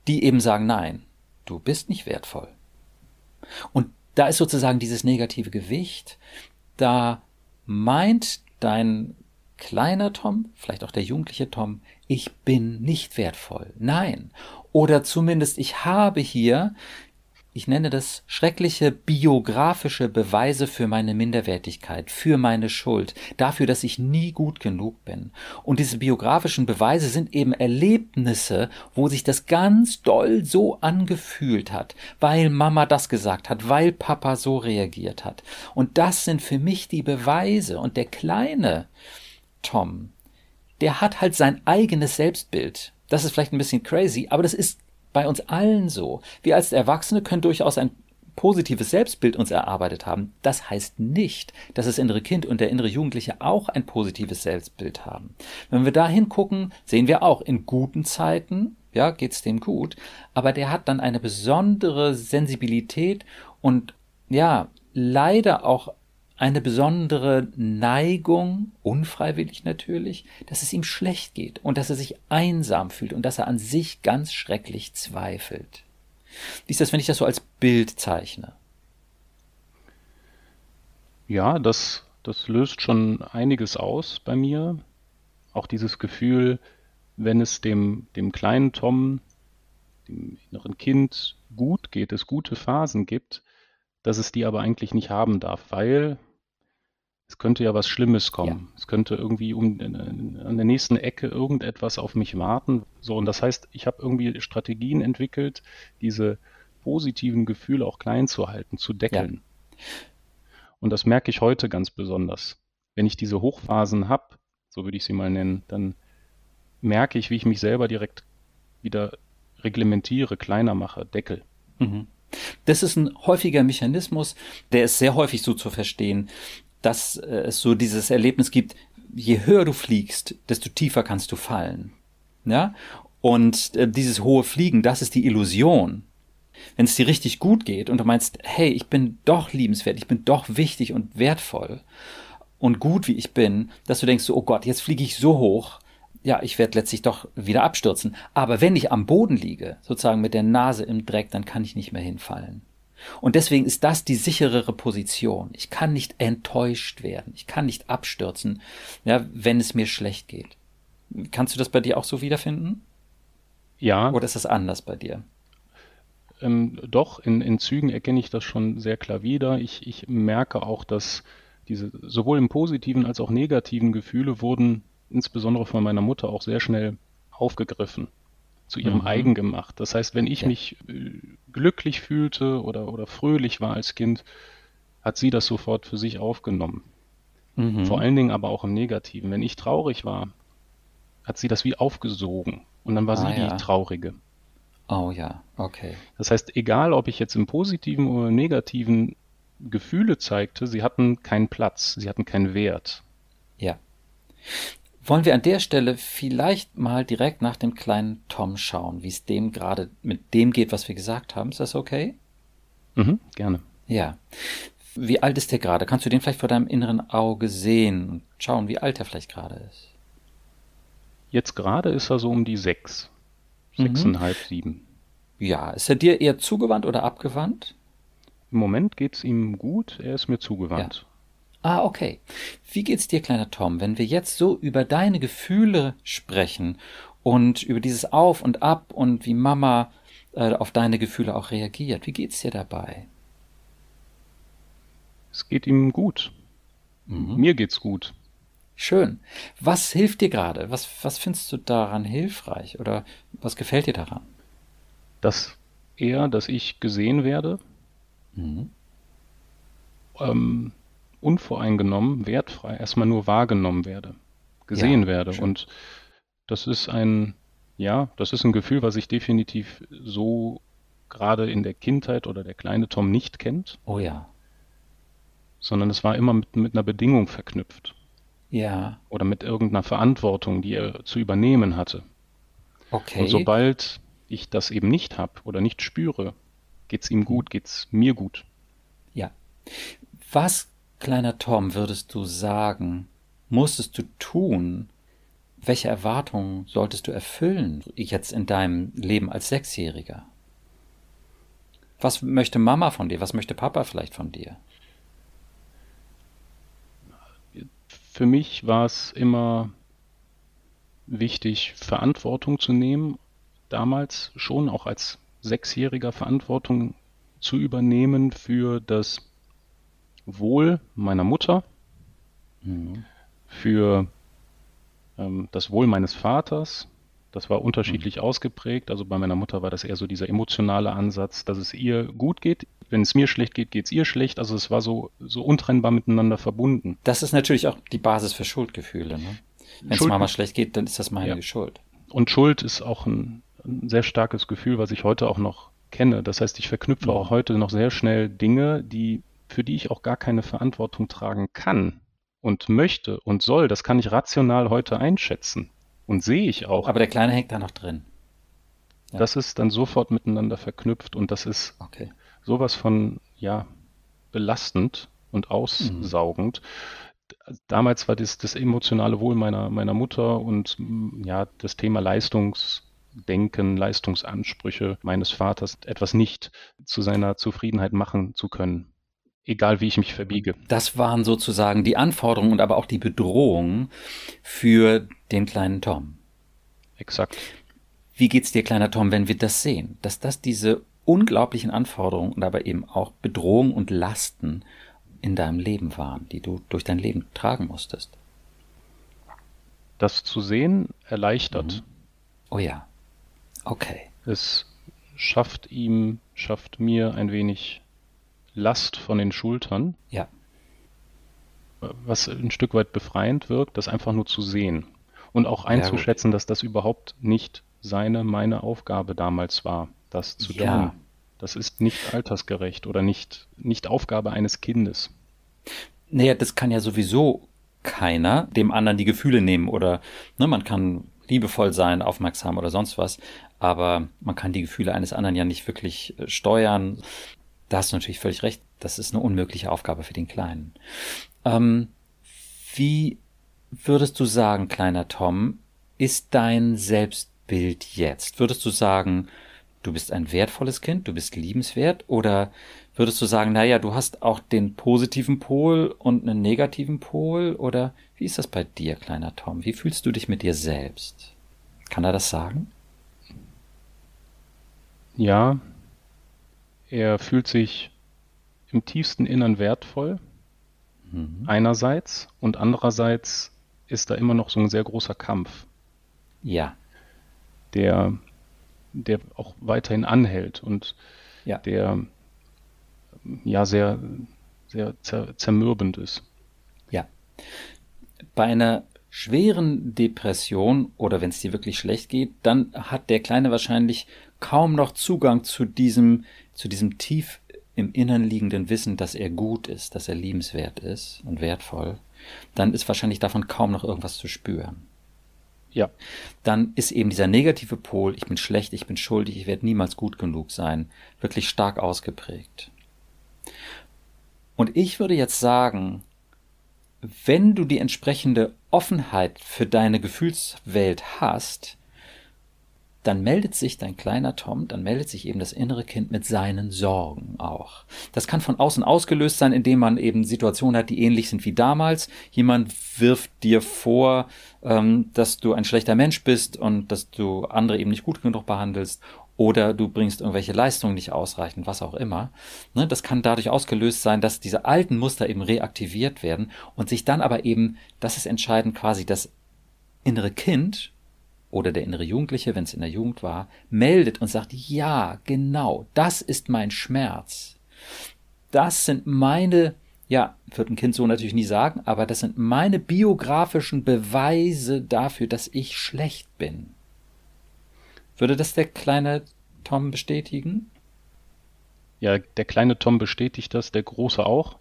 die eben sagen, nein, du bist nicht wertvoll. Und da ist sozusagen dieses negative Gewicht, da meint dein kleiner Tom, vielleicht auch der jugendliche Tom, ich bin nicht wertvoll. Nein. Oder zumindest ich habe hier ich nenne das schreckliche biografische Beweise für meine Minderwertigkeit, für meine Schuld, dafür, dass ich nie gut genug bin. Und diese biografischen Beweise sind eben Erlebnisse, wo sich das ganz doll so angefühlt hat, weil Mama das gesagt hat, weil Papa so reagiert hat. Und das sind für mich die Beweise. Und der kleine Tom, der hat halt sein eigenes Selbstbild. Das ist vielleicht ein bisschen crazy, aber das ist bei uns allen so. Wir als Erwachsene können durchaus ein positives Selbstbild uns erarbeitet haben. Das heißt nicht, dass das innere Kind und der innere Jugendliche auch ein positives Selbstbild haben. Wenn wir da hingucken, sehen wir auch in guten Zeiten, ja, geht's dem gut, aber der hat dann eine besondere Sensibilität und ja, leider auch eine besondere Neigung, unfreiwillig natürlich, dass es ihm schlecht geht und dass er sich einsam fühlt und dass er an sich ganz schrecklich zweifelt. Wie ist das, wenn ich das so als Bild zeichne? Ja, das, das löst schon einiges aus bei mir. Auch dieses Gefühl, wenn es dem, dem kleinen Tom, dem inneren Kind gut geht, es gute Phasen gibt, dass es die aber eigentlich nicht haben darf, weil es könnte ja was Schlimmes kommen. Ja. Es könnte irgendwie um an der nächsten Ecke irgendetwas auf mich warten. So, und das heißt, ich habe irgendwie Strategien entwickelt, diese positiven Gefühle auch klein zu halten, zu deckeln. Ja. Und das merke ich heute ganz besonders. Wenn ich diese Hochphasen habe, so würde ich sie mal nennen, dann merke ich, wie ich mich selber direkt wieder reglementiere, kleiner mache, deckel. Mhm. Das ist ein häufiger Mechanismus, der ist sehr häufig so zu verstehen, dass äh, es so dieses Erlebnis gibt, je höher du fliegst, desto tiefer kannst du fallen. Ja? Und äh, dieses hohe Fliegen, das ist die Illusion. Wenn es dir richtig gut geht und du meinst, hey, ich bin doch liebenswert, ich bin doch wichtig und wertvoll und gut wie ich bin, dass du denkst, oh Gott, jetzt fliege ich so hoch, ja, ich werde letztlich doch wieder abstürzen. Aber wenn ich am Boden liege, sozusagen mit der Nase im Dreck, dann kann ich nicht mehr hinfallen. Und deswegen ist das die sicherere Position. Ich kann nicht enttäuscht werden. Ich kann nicht abstürzen, ja, wenn es mir schlecht geht. Kannst du das bei dir auch so wiederfinden? Ja. Oder ist das anders bei dir? Ähm, doch, in, in Zügen erkenne ich das schon sehr klar wieder. Ich, ich merke auch, dass diese sowohl im positiven als auch negativen Gefühle wurden insbesondere von meiner Mutter auch sehr schnell aufgegriffen, zu ihrem mhm. eigen gemacht. Das heißt, wenn ich ja. mich äh, glücklich fühlte oder, oder fröhlich war als Kind, hat sie das sofort für sich aufgenommen. Mhm. Vor allen Dingen aber auch im Negativen. Wenn ich traurig war, hat sie das wie aufgesogen und dann war ah, sie ja. die Traurige. Oh ja, okay. Das heißt, egal ob ich jetzt im positiven oder negativen Gefühle zeigte, sie hatten keinen Platz, sie hatten keinen Wert. Ja. Wollen wir an der Stelle vielleicht mal direkt nach dem kleinen Tom schauen, wie es dem gerade mit dem geht, was wir gesagt haben? Ist das okay? Mhm, gerne. Ja. Wie alt ist der gerade? Kannst du den vielleicht vor deinem inneren Auge sehen und schauen, wie alt er vielleicht gerade ist? Jetzt gerade ist er so um die sechs. Sechseinhalb, mhm. sieben. Ja, ist er dir eher zugewandt oder abgewandt? Im Moment geht's ihm gut, er ist mir zugewandt. Ah, okay. Wie geht's dir, kleiner Tom, wenn wir jetzt so über deine Gefühle sprechen und über dieses Auf und Ab und wie Mama äh, auf deine Gefühle auch reagiert? Wie geht's dir dabei? Es geht ihm gut. Mhm. Mir geht's gut. Schön. Was hilft dir gerade? Was, was findest du daran hilfreich oder was gefällt dir daran? Dass er, dass ich gesehen werde. Mhm. Ähm, unvoreingenommen, wertfrei erstmal nur wahrgenommen werde, gesehen ja, werde. Schön. Und das ist ein, ja, das ist ein Gefühl, was ich definitiv so gerade in der Kindheit oder der kleine Tom nicht kennt. Oh ja. Sondern es war immer mit, mit einer Bedingung verknüpft. Ja. Oder mit irgendeiner Verantwortung, die er zu übernehmen hatte. Okay. Und sobald ich das eben nicht habe oder nicht spüre, geht's ihm gut, geht's mir gut. Ja. Was Kleiner Tom, würdest du sagen, musstest du tun? Welche Erwartungen solltest du erfüllen jetzt in deinem Leben als Sechsjähriger? Was möchte Mama von dir? Was möchte Papa vielleicht von dir? Für mich war es immer wichtig, Verantwortung zu nehmen, damals schon auch als Sechsjähriger Verantwortung zu übernehmen für das Wohl meiner Mutter, mhm. für ähm, das Wohl meines Vaters. Das war unterschiedlich mhm. ausgeprägt. Also bei meiner Mutter war das eher so dieser emotionale Ansatz, dass es ihr gut geht. Wenn es mir schlecht geht, geht es ihr schlecht. Also es war so, so untrennbar miteinander verbunden. Das ist natürlich auch die Basis für Schuldgefühle. Ne? Wenn es Mama schlecht geht, dann ist das meine ja. Schuld. Und Schuld ist auch ein, ein, sehr starkes Gefühl, was ich heute auch noch kenne. Das heißt, ich verknüpfe mhm. auch heute noch sehr schnell Dinge, die für die ich auch gar keine Verantwortung tragen kann und möchte und soll, das kann ich rational heute einschätzen und sehe ich auch. Aber der Kleine hängt da noch drin. Ja. Das ist dann sofort miteinander verknüpft und das ist okay. sowas von, ja, belastend und aussaugend. Mhm. Damals war das, das emotionale Wohl meiner, meiner Mutter und ja, das Thema Leistungsdenken, Leistungsansprüche meines Vaters etwas nicht zu seiner Zufriedenheit machen zu können egal wie ich mich verbiege. Das waren sozusagen die Anforderungen und aber auch die Bedrohungen für den kleinen Tom. Exakt. Wie geht's dir, kleiner Tom, wenn wir das sehen? Dass das diese unglaublichen Anforderungen und aber eben auch Bedrohungen und Lasten in deinem Leben waren, die du durch dein Leben tragen musstest? Das zu sehen erleichtert. Mhm. Oh ja. Okay. Es schafft ihm, schafft mir ein wenig Last von den Schultern. Ja. Was ein Stück weit befreiend wirkt, das einfach nur zu sehen. Und auch einzuschätzen, dass das überhaupt nicht seine, meine Aufgabe damals war, das zu ja. tun. Das ist nicht altersgerecht oder nicht, nicht Aufgabe eines Kindes. Naja, das kann ja sowieso keiner dem anderen die Gefühle nehmen oder ne, man kann liebevoll sein, aufmerksam oder sonst was, aber man kann die Gefühle eines anderen ja nicht wirklich äh, steuern. Da hast du natürlich völlig recht, das ist eine unmögliche Aufgabe für den Kleinen. Ähm, wie würdest du sagen, kleiner Tom, ist dein Selbstbild jetzt? Würdest du sagen, du bist ein wertvolles Kind, du bist liebenswert oder würdest du sagen, naja, du hast auch den positiven Pol und einen negativen Pol oder wie ist das bei dir, kleiner Tom? Wie fühlst du dich mit dir selbst? Kann er das sagen? Ja, er fühlt sich im tiefsten Innern wertvoll, mhm. einerseits, und andererseits ist da immer noch so ein sehr großer Kampf. Ja. Der der auch weiterhin anhält und ja. der ja sehr, sehr zer zermürbend ist. Ja. Bei einer schweren Depression oder wenn es dir wirklich schlecht geht, dann hat der Kleine wahrscheinlich kaum noch Zugang zu diesem, zu diesem tief im Innern liegenden Wissen, dass er gut ist, dass er liebenswert ist und wertvoll. Dann ist wahrscheinlich davon kaum noch irgendwas zu spüren. Ja. Dann ist eben dieser negative Pol, ich bin schlecht, ich bin schuldig, ich werde niemals gut genug sein, wirklich stark ausgeprägt. Und ich würde jetzt sagen, wenn du die entsprechende Offenheit für deine Gefühlswelt hast, dann meldet sich dein kleiner Tom, dann meldet sich eben das innere Kind mit seinen Sorgen auch. Das kann von außen ausgelöst sein, indem man eben Situationen hat, die ähnlich sind wie damals. Jemand wirft dir vor, ähm, dass du ein schlechter Mensch bist und dass du andere eben nicht gut genug behandelst oder du bringst irgendwelche Leistungen nicht ausreichend, was auch immer. Ne, das kann dadurch ausgelöst sein, dass diese alten Muster eben reaktiviert werden und sich dann aber eben, das ist entscheidend, quasi das innere Kind oder der innere Jugendliche, wenn es in der Jugend war, meldet und sagt, ja, genau, das ist mein Schmerz. Das sind meine, ja, wird ein Kind so natürlich nie sagen, aber das sind meine biografischen Beweise dafür, dass ich schlecht bin. Würde das der kleine Tom bestätigen? Ja, der kleine Tom bestätigt das, der große auch.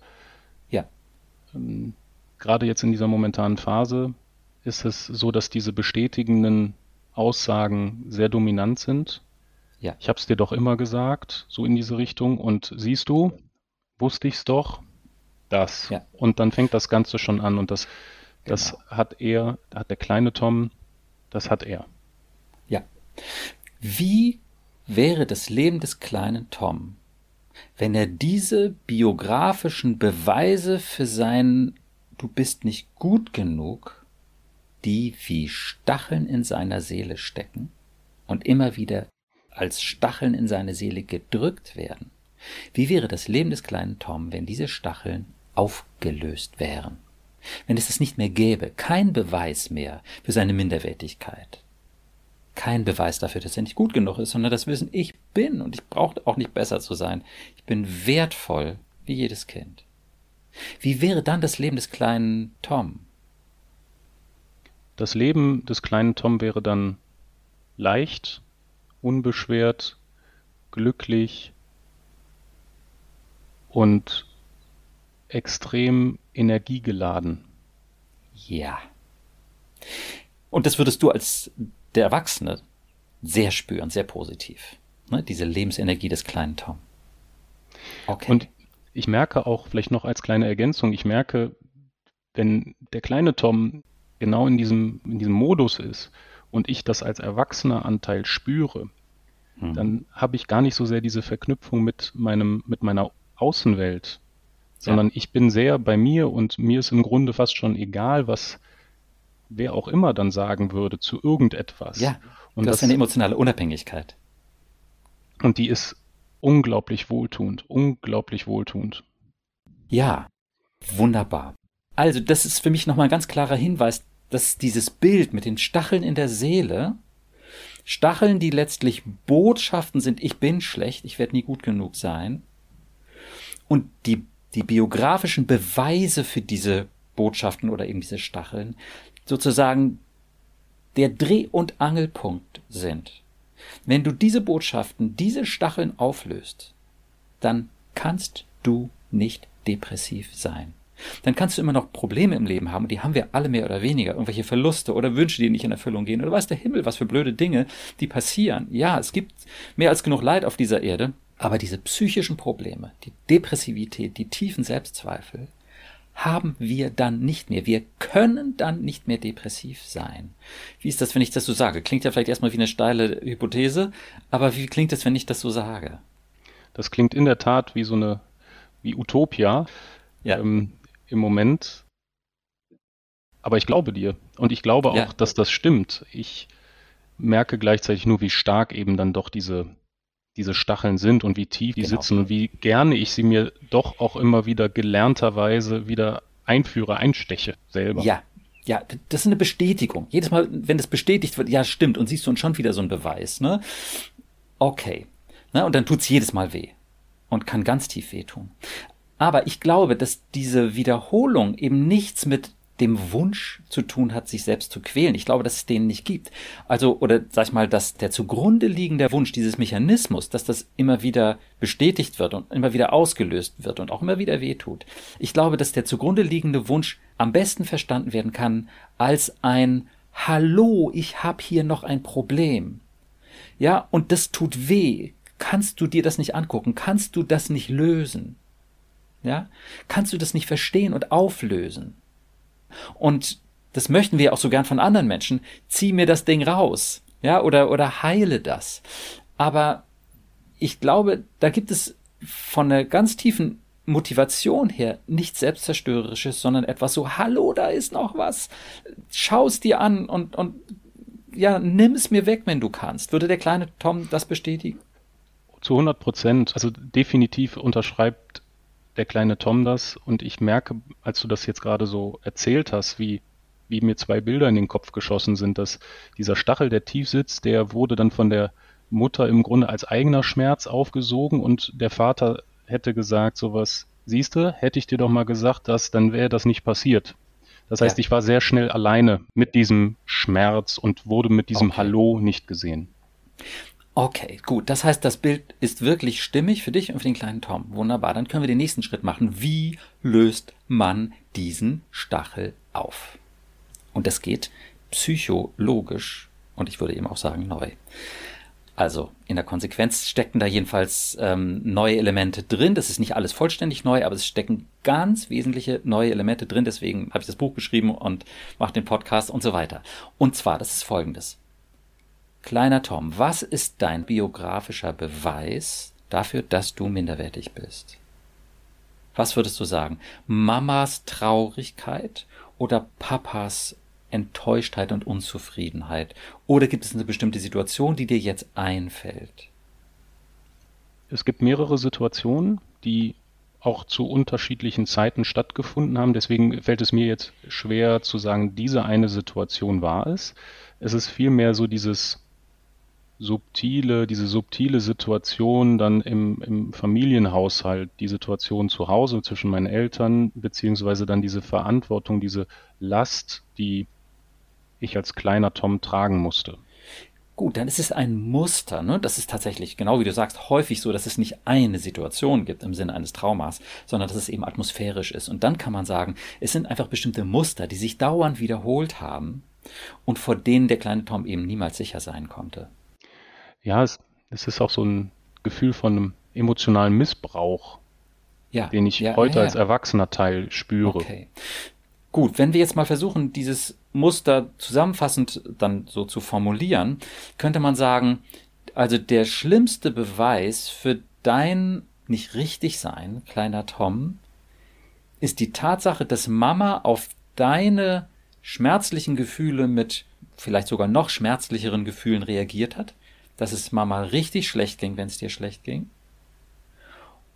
Ja. Ähm, gerade jetzt in dieser momentanen Phase ist es so, dass diese bestätigenden Aussagen sehr dominant sind. Ja. Ich habe es dir doch immer gesagt, so in diese Richtung. Und siehst du, wusste ich's doch, das. Ja. Und dann fängt das Ganze schon an. Und das, das genau. hat er, hat der kleine Tom, das hat er. Wie wäre das Leben des kleinen Tom, wenn er diese biografischen Beweise für sein Du bist nicht gut genug die wie Stacheln in seiner Seele stecken und immer wieder als Stacheln in seine Seele gedrückt werden. Wie wäre das Leben des kleinen Tom, wenn diese Stacheln aufgelöst wären? Wenn es das nicht mehr gäbe, kein Beweis mehr für seine Minderwertigkeit. Kein Beweis dafür, dass er nicht gut genug ist, sondern das Wissen, ich bin und ich brauche auch nicht besser zu sein. Ich bin wertvoll wie jedes Kind. Wie wäre dann das Leben des kleinen Tom? Das Leben des kleinen Tom wäre dann leicht, unbeschwert, glücklich und extrem energiegeladen. Ja. Und das würdest du als der Erwachsene sehr spüren, sehr positiv. Ne? Diese Lebensenergie des kleinen Tom. Okay. Und ich merke auch, vielleicht noch als kleine Ergänzung, ich merke, wenn der kleine Tom genau in diesem, in diesem Modus ist und ich das als erwachsener Anteil spüre, mhm. dann habe ich gar nicht so sehr diese Verknüpfung mit meinem, mit meiner Außenwelt, sondern ja. ich bin sehr bei mir und mir ist im Grunde fast schon egal, was wer auch immer dann sagen würde zu irgendetwas. Ja, und das ist eine emotionale Unabhängigkeit. Und die ist unglaublich wohltuend, unglaublich wohltuend. Ja, wunderbar. Also, das ist für mich nochmal ein ganz klarer Hinweis, dass dieses Bild mit den Stacheln in der Seele, Stacheln, die letztlich Botschaften sind, ich bin schlecht, ich werde nie gut genug sein, und die, die biografischen Beweise für diese Botschaften oder eben diese Stacheln sozusagen der Dreh- und Angelpunkt sind. wenn du diese Botschaften, diese Stacheln auflöst, dann kannst du nicht depressiv sein. Dann kannst du immer noch Probleme im Leben haben, und die haben wir alle mehr oder weniger, irgendwelche Verluste oder Wünsche, die nicht in Erfüllung gehen, oder weiß der Himmel, was für blöde Dinge, die passieren. Ja, es gibt mehr als genug Leid auf dieser Erde, aber diese psychischen Probleme, die Depressivität, die tiefen Selbstzweifel, haben wir dann nicht mehr. Wir können dann nicht mehr depressiv sein. Wie ist das, wenn ich das so sage? Klingt ja vielleicht erstmal wie eine steile Hypothese, aber wie klingt es, wenn ich das so sage? Das klingt in der Tat wie so eine, wie Utopia ja. ähm, im Moment. Aber ich glaube dir. Und ich glaube auch, ja. dass das stimmt. Ich merke gleichzeitig nur, wie stark eben dann doch diese diese Stacheln sind und wie tief die genau. sitzen und wie gerne ich sie mir doch auch immer wieder gelernterweise wieder einführe, einsteche selber. Ja, ja, das ist eine Bestätigung. Jedes Mal, wenn das bestätigt wird, ja, stimmt, und siehst du schon wieder so einen Beweis, ne? Okay. Ne? Und dann tut's jedes Mal weh. Und kann ganz tief wehtun. Aber ich glaube, dass diese Wiederholung eben nichts mit dem Wunsch zu tun hat, sich selbst zu quälen. Ich glaube, dass es den nicht gibt. Also, oder sag ich mal, dass der zugrunde liegende Wunsch, dieses Mechanismus, dass das immer wieder bestätigt wird und immer wieder ausgelöst wird und auch immer wieder wehtut. Ich glaube, dass der zugrunde liegende Wunsch am besten verstanden werden kann als ein Hallo, ich habe hier noch ein Problem. Ja, und das tut weh. Kannst du dir das nicht angucken? Kannst du das nicht lösen? Ja? Kannst du das nicht verstehen und auflösen? Und das möchten wir auch so gern von anderen Menschen. Zieh mir das Ding raus. Ja, oder, oder heile das. Aber ich glaube, da gibt es von einer ganz tiefen Motivation her nichts Selbstzerstörerisches, sondern etwas so, hallo, da ist noch was. Schau es dir an und, und ja, nimm es mir weg, wenn du kannst. Würde der kleine Tom das bestätigen? Zu 100 Prozent. Also definitiv unterschreibt der kleine Tom das und ich merke, als du das jetzt gerade so erzählt hast, wie, wie mir zwei Bilder in den Kopf geschossen sind, dass dieser Stachel, der tief sitzt, der wurde dann von der Mutter im Grunde als eigener Schmerz aufgesogen und der Vater hätte gesagt sowas, siehste, hätte ich dir doch mal gesagt, dass, dann wäre das nicht passiert. Das heißt, ja. ich war sehr schnell alleine mit diesem Schmerz und wurde mit diesem okay. Hallo nicht gesehen. Okay, gut. Das heißt, das Bild ist wirklich stimmig für dich und für den kleinen Tom. Wunderbar. Dann können wir den nächsten Schritt machen. Wie löst man diesen Stachel auf? Und das geht psychologisch und ich würde eben auch sagen neu. Also in der Konsequenz stecken da jedenfalls ähm, neue Elemente drin. Das ist nicht alles vollständig neu, aber es stecken ganz wesentliche neue Elemente drin. Deswegen habe ich das Buch geschrieben und mache den Podcast und so weiter. Und zwar, das ist folgendes. Kleiner Tom, was ist dein biografischer Beweis dafür, dass du minderwertig bist? Was würdest du sagen? Mamas Traurigkeit oder Papas Enttäuschtheit und Unzufriedenheit? Oder gibt es eine bestimmte Situation, die dir jetzt einfällt? Es gibt mehrere Situationen, die auch zu unterschiedlichen Zeiten stattgefunden haben. Deswegen fällt es mir jetzt schwer zu sagen, diese eine Situation war es. Es ist vielmehr so dieses subtile, diese subtile Situation dann im, im Familienhaushalt, die Situation zu Hause zwischen meinen Eltern, beziehungsweise dann diese Verantwortung, diese Last, die ich als kleiner Tom tragen musste. Gut, dann ist es ein Muster. Ne? Das ist tatsächlich, genau wie du sagst, häufig so, dass es nicht eine Situation gibt im Sinne eines Traumas, sondern dass es eben atmosphärisch ist. Und dann kann man sagen, es sind einfach bestimmte Muster, die sich dauernd wiederholt haben und vor denen der kleine Tom eben niemals sicher sein konnte ja, es, es ist auch so ein Gefühl von einem emotionalen Missbrauch, ja, den ich ja, heute ja, als erwachsener Teil spüre. Okay. Gut, wenn wir jetzt mal versuchen, dieses Muster zusammenfassend dann so zu formulieren, könnte man sagen, also der schlimmste Beweis für dein nicht richtig sein, kleiner Tom, ist die Tatsache, dass Mama auf deine schmerzlichen Gefühle mit vielleicht sogar noch schmerzlicheren Gefühlen reagiert hat dass es Mama richtig schlecht ging, wenn es dir schlecht ging.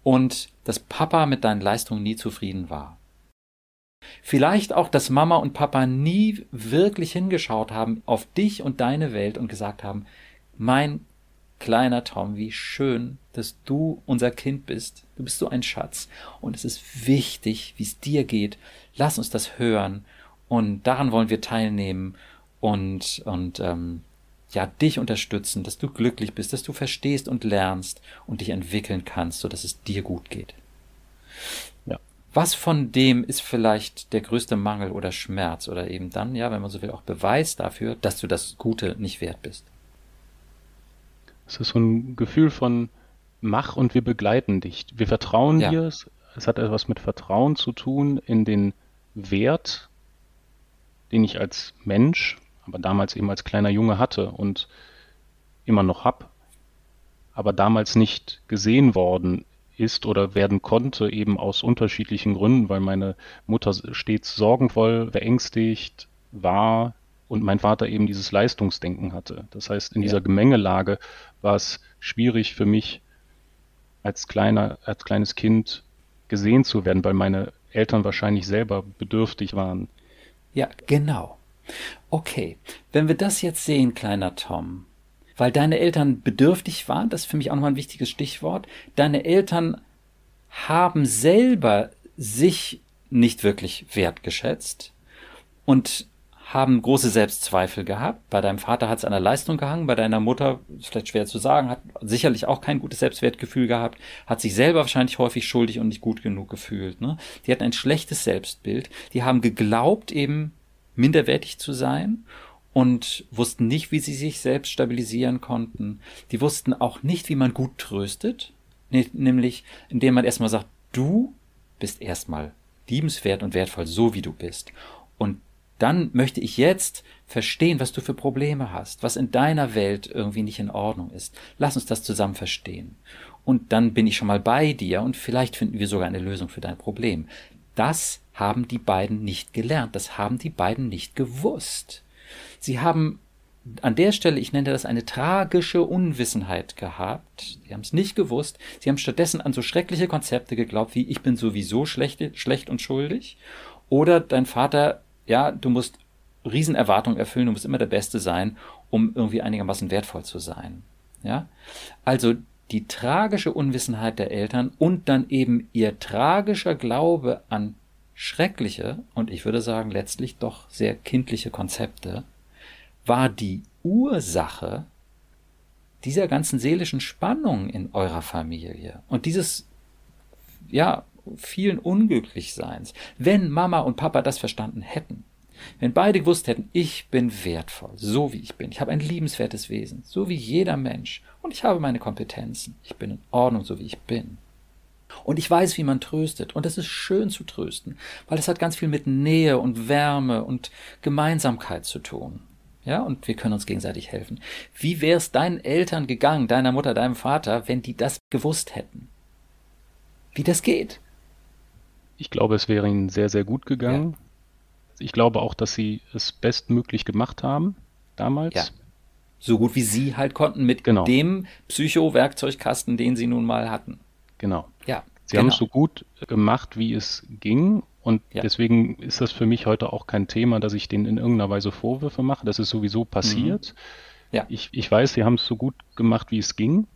Und dass Papa mit deinen Leistungen nie zufrieden war. Vielleicht auch, dass Mama und Papa nie wirklich hingeschaut haben auf dich und deine Welt und gesagt haben, mein kleiner Tom, wie schön, dass du unser Kind bist. Du bist so ein Schatz. Und es ist wichtig, wie es dir geht. Lass uns das hören. Und daran wollen wir teilnehmen. Und, und ähm, ja, dich unterstützen, dass du glücklich bist, dass du verstehst und lernst und dich entwickeln kannst, so dass es dir gut geht. Ja. Was von dem ist vielleicht der größte Mangel oder Schmerz oder eben dann, ja, wenn man so will, auch Beweis dafür, dass du das Gute nicht wert bist? Es ist so ein Gefühl von mach und wir begleiten dich. Wir vertrauen ja. dir. Es hat etwas mit Vertrauen zu tun in den Wert, den ich als Mensch aber damals eben als kleiner Junge hatte und immer noch hab, aber damals nicht gesehen worden ist oder werden konnte, eben aus unterschiedlichen Gründen, weil meine Mutter stets sorgenvoll, beängstigt war und mein Vater eben dieses Leistungsdenken hatte. Das heißt, in ja. dieser Gemengelage war es schwierig für mich, als kleiner, als kleines Kind gesehen zu werden, weil meine Eltern wahrscheinlich selber bedürftig waren. Ja, genau. Okay, wenn wir das jetzt sehen, kleiner Tom, weil deine Eltern bedürftig waren, das ist für mich auch nochmal ein wichtiges Stichwort, deine Eltern haben selber sich nicht wirklich wertgeschätzt und haben große Selbstzweifel gehabt. Bei deinem Vater hat es an der Leistung gehangen, bei deiner Mutter, vielleicht schwer zu sagen, hat sicherlich auch kein gutes Selbstwertgefühl gehabt, hat sich selber wahrscheinlich häufig schuldig und nicht gut genug gefühlt. Ne? Die hatten ein schlechtes Selbstbild, die haben geglaubt eben, minderwertig zu sein und wussten nicht, wie sie sich selbst stabilisieren konnten. Die wussten auch nicht, wie man gut tröstet, nämlich indem man erstmal sagt, du bist erstmal liebenswert und wertvoll, so wie du bist. Und dann möchte ich jetzt verstehen, was du für Probleme hast, was in deiner Welt irgendwie nicht in Ordnung ist. Lass uns das zusammen verstehen. Und dann bin ich schon mal bei dir und vielleicht finden wir sogar eine Lösung für dein Problem. Das haben die beiden nicht gelernt, das haben die beiden nicht gewusst. Sie haben an der Stelle, ich nenne das eine tragische Unwissenheit gehabt. Sie haben es nicht gewusst. Sie haben stattdessen an so schreckliche Konzepte geglaubt, wie ich bin sowieso schlecht, schlecht und schuldig. Oder dein Vater, ja, du musst Riesenerwartungen erfüllen, du musst immer der Beste sein, um irgendwie einigermaßen wertvoll zu sein. Ja? Also die tragische Unwissenheit der Eltern und dann eben ihr tragischer Glaube an schreckliche und ich würde sagen letztlich doch sehr kindliche Konzepte war die Ursache dieser ganzen seelischen Spannung in eurer Familie und dieses ja vielen Unglücklichseins. Wenn Mama und Papa das verstanden hätten, wenn beide gewusst hätten, ich bin wertvoll, so wie ich bin, ich habe ein liebenswertes Wesen, so wie jeder Mensch, und ich habe meine Kompetenzen, ich bin in Ordnung, so wie ich bin. Und ich weiß, wie man tröstet, und es ist schön zu trösten, weil es hat ganz viel mit Nähe und Wärme und Gemeinsamkeit zu tun. Ja, und wir können uns gegenseitig helfen. Wie wäre es deinen Eltern gegangen, deiner Mutter, deinem Vater, wenn die das gewusst hätten? Wie das geht? Ich glaube, es wäre ihnen sehr, sehr gut gegangen. Ja. Ich glaube auch, dass sie es bestmöglich gemacht haben damals. Ja. So gut wie sie halt konnten mit genau. dem Psycho-Werkzeugkasten, den sie nun mal hatten. Genau. Ja. Sie genau. haben es so gut gemacht, wie es ging. Und ja. deswegen ist das für mich heute auch kein Thema, dass ich denen in irgendeiner Weise Vorwürfe mache. Das ist sowieso passiert. Mhm. Ja. Ich, ich weiß, sie haben es so gut gemacht, wie es ging.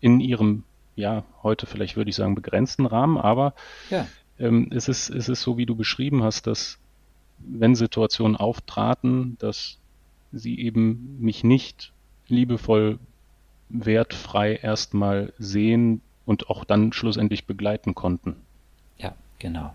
In ihrem, ja, heute vielleicht würde ich sagen, begrenzten Rahmen. Aber ja. ähm, es, ist, es ist so, wie du beschrieben hast, dass wenn Situationen auftraten, dass sie eben mich nicht liebevoll wertfrei erstmal sehen und auch dann schlussendlich begleiten konnten. Ja, genau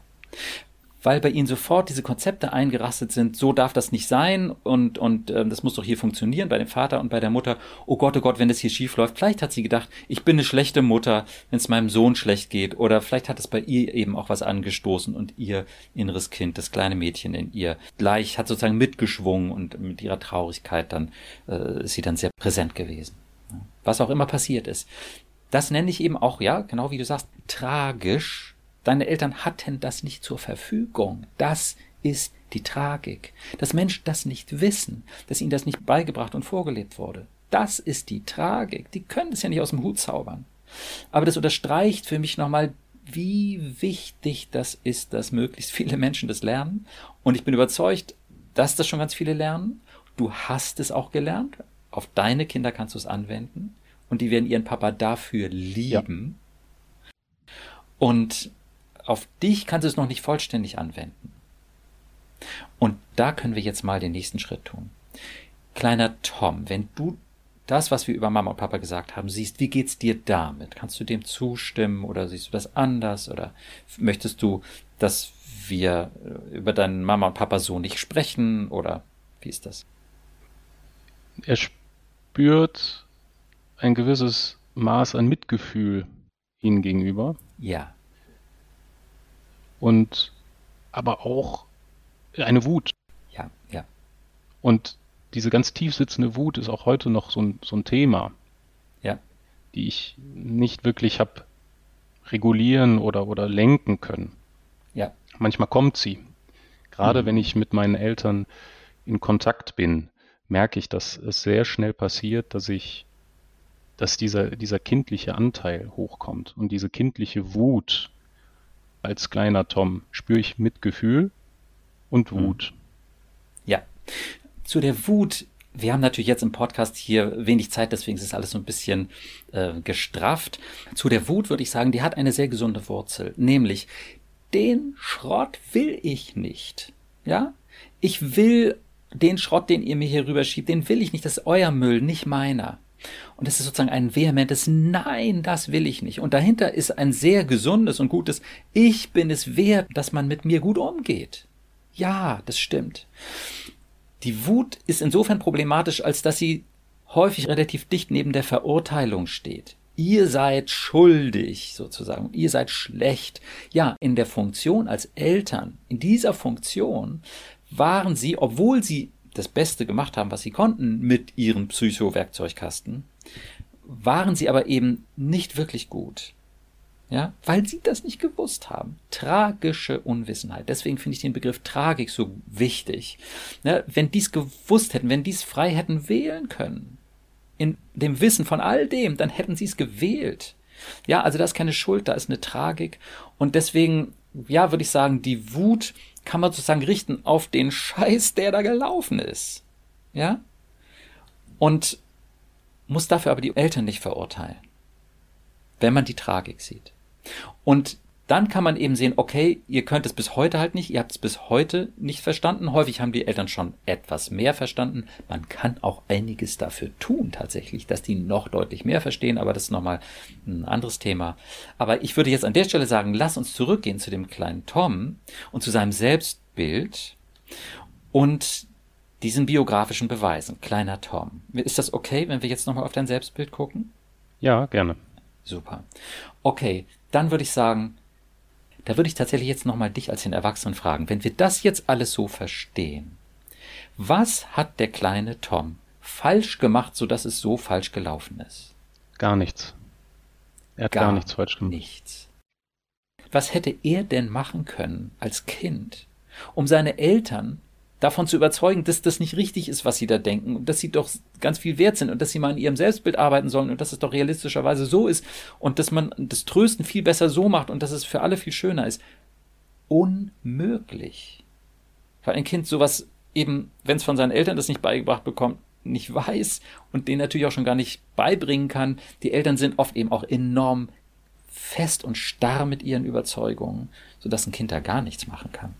weil bei ihnen sofort diese Konzepte eingerastet sind, so darf das nicht sein und, und äh, das muss doch hier funktionieren bei dem Vater und bei der Mutter. Oh Gott, oh Gott, wenn das hier schief läuft. Vielleicht hat sie gedacht, ich bin eine schlechte Mutter, wenn es meinem Sohn schlecht geht. Oder vielleicht hat es bei ihr eben auch was angestoßen und ihr inneres Kind, das kleine Mädchen in ihr, gleich hat sozusagen mitgeschwungen und mit ihrer Traurigkeit dann äh, ist sie dann sehr präsent gewesen. Was auch immer passiert ist. Das nenne ich eben auch, ja, genau wie du sagst, tragisch Deine Eltern hatten das nicht zur Verfügung. Das ist die Tragik. Dass Menschen das nicht wissen, dass ihnen das nicht beigebracht und vorgelebt wurde. Das ist die Tragik. Die können es ja nicht aus dem Hut zaubern. Aber das unterstreicht für mich nochmal, wie wichtig das ist, dass möglichst viele Menschen das lernen. Und ich bin überzeugt, dass das schon ganz viele lernen. Du hast es auch gelernt. Auf deine Kinder kannst du es anwenden. Und die werden ihren Papa dafür lieben. Ja. Und auf dich kannst du es noch nicht vollständig anwenden. Und da können wir jetzt mal den nächsten Schritt tun. Kleiner Tom, wenn du das, was wir über Mama und Papa gesagt haben, siehst, wie geht's dir damit? Kannst du dem zustimmen oder siehst du das anders oder möchtest du, dass wir äh, über deinen Mama und Papa so nicht sprechen oder wie ist das? Er spürt ein gewisses Maß an Mitgefühl ihnen gegenüber. Ja. Und aber auch eine Wut. Ja, ja. Und diese ganz tief sitzende Wut ist auch heute noch so ein, so ein Thema. Ja. Die ich nicht wirklich habe regulieren oder, oder lenken können. Ja. Manchmal kommt sie. Gerade mhm. wenn ich mit meinen Eltern in Kontakt bin, merke ich, dass es sehr schnell passiert, dass ich, dass dieser, dieser kindliche Anteil hochkommt und diese kindliche Wut als kleiner Tom spüre ich Mitgefühl und mhm. Wut. Ja. Zu der Wut wir haben natürlich jetzt im Podcast hier wenig Zeit, deswegen ist es alles so ein bisschen äh, gestrafft. Zu der Wut würde ich sagen, die hat eine sehr gesunde Wurzel, nämlich den Schrott will ich nicht. Ja? Ich will den Schrott, den ihr mir hier rüberschiebt, den will ich nicht. Das ist euer Müll, nicht meiner. Und das ist sozusagen ein vehementes Nein, das will ich nicht. Und dahinter ist ein sehr gesundes und gutes Ich bin es wert, dass man mit mir gut umgeht. Ja, das stimmt. Die Wut ist insofern problematisch, als dass sie häufig relativ dicht neben der Verurteilung steht ihr seid schuldig sozusagen, ihr seid schlecht. Ja, in der Funktion als Eltern, in dieser Funktion waren sie, obwohl sie das Beste gemacht haben, was sie konnten mit ihrem Psycho-Werkzeugkasten, waren sie aber eben nicht wirklich gut. Ja, weil sie das nicht gewusst haben. Tragische Unwissenheit. Deswegen finde ich den Begriff Tragik so wichtig. Ja, wenn dies gewusst hätten, wenn dies frei hätten wählen können, in dem Wissen von all dem, dann hätten sie es gewählt. Ja, also da ist keine Schuld, da ist eine Tragik. Und deswegen, ja, würde ich sagen, die Wut kann man sozusagen richten auf den Scheiß, der da gelaufen ist. Ja? Und muss dafür aber die Eltern nicht verurteilen. Wenn man die Tragik sieht. Und dann kann man eben sehen, okay, ihr könnt es bis heute halt nicht, ihr habt es bis heute nicht verstanden. Häufig haben die Eltern schon etwas mehr verstanden. Man kann auch einiges dafür tun, tatsächlich, dass die noch deutlich mehr verstehen, aber das ist nochmal ein anderes Thema. Aber ich würde jetzt an der Stelle sagen, lass uns zurückgehen zu dem kleinen Tom und zu seinem Selbstbild und diesen biografischen Beweisen. Kleiner Tom. Ist das okay, wenn wir jetzt nochmal auf dein Selbstbild gucken? Ja, gerne. Super. Okay, dann würde ich sagen, da würde ich tatsächlich jetzt nochmal dich als den Erwachsenen fragen, wenn wir das jetzt alles so verstehen, was hat der kleine Tom falsch gemacht, sodass es so falsch gelaufen ist? Gar nichts. Er hat gar, gar nichts falsch gemacht. Nichts. Was hätte er denn machen können als Kind, um seine Eltern davon zu überzeugen, dass das nicht richtig ist, was sie da denken und dass sie doch ganz viel wert sind und dass sie mal an ihrem Selbstbild arbeiten sollen und dass es doch realistischerweise so ist und dass man das Trösten viel besser so macht und dass es für alle viel schöner ist. Unmöglich. Weil ein Kind sowas eben, wenn es von seinen Eltern das nicht beigebracht bekommt, nicht weiß und den natürlich auch schon gar nicht beibringen kann. Die Eltern sind oft eben auch enorm fest und starr mit ihren Überzeugungen, sodass ein Kind da gar nichts machen kann.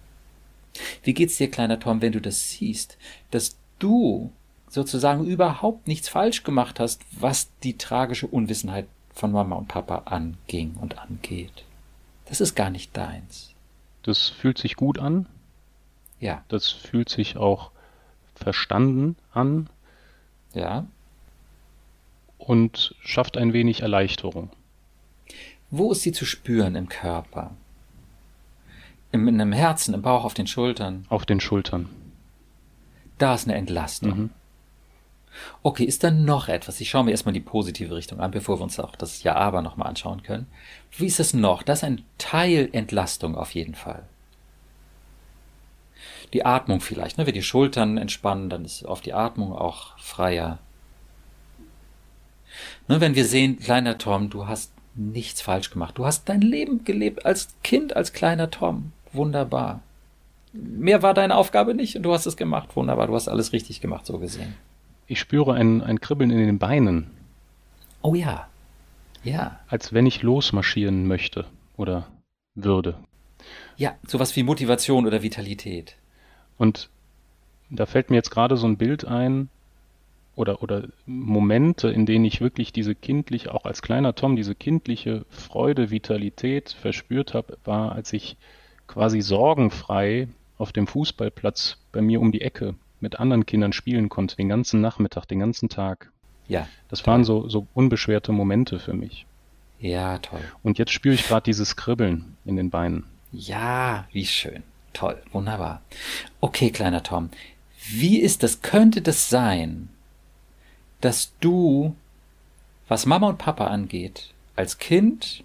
Wie geht's dir, kleiner Tom, wenn du das siehst, dass du sozusagen überhaupt nichts falsch gemacht hast, was die tragische Unwissenheit von Mama und Papa anging und angeht? Das ist gar nicht deins. Das fühlt sich gut an. Ja. Das fühlt sich auch verstanden an. Ja. Und schafft ein wenig Erleichterung. Wo ist sie zu spüren im Körper? Im, in einem Herzen, im Bauch, auf den Schultern. Auf den Schultern. Da ist eine Entlastung. Mhm. Okay, ist da noch etwas? Ich schaue mir erstmal die positive Richtung an, bevor wir uns auch das Ja aber nochmal anschauen können. Wie ist es noch? Das ist ein Teil Entlastung auf jeden Fall. Die Atmung vielleicht, ne? Wenn die Schultern entspannen, dann ist auf die Atmung auch freier. Ne, wenn wir sehen, kleiner Tom, du hast nichts falsch gemacht. Du hast dein Leben gelebt als Kind, als kleiner Tom. Wunderbar. Mehr war deine Aufgabe nicht und du hast es gemacht. Wunderbar. Du hast alles richtig gemacht, so gesehen. Ich spüre ein, ein Kribbeln in den Beinen. Oh ja. Ja. Als wenn ich losmarschieren möchte oder würde. Ja, sowas wie Motivation oder Vitalität. Und da fällt mir jetzt gerade so ein Bild ein, oder, oder Momente, in denen ich wirklich diese kindliche, auch als kleiner Tom, diese kindliche Freude, Vitalität verspürt habe, war, als ich quasi sorgenfrei auf dem Fußballplatz bei mir um die Ecke mit anderen Kindern spielen konnte, den ganzen Nachmittag, den ganzen Tag. Ja. Das waren so, so unbeschwerte Momente für mich. Ja, toll. Und jetzt spüre ich gerade dieses Kribbeln in den Beinen. Ja, wie schön. Toll, wunderbar. Okay, kleiner Tom, wie ist das? Könnte das sein, dass du, was Mama und Papa angeht, als Kind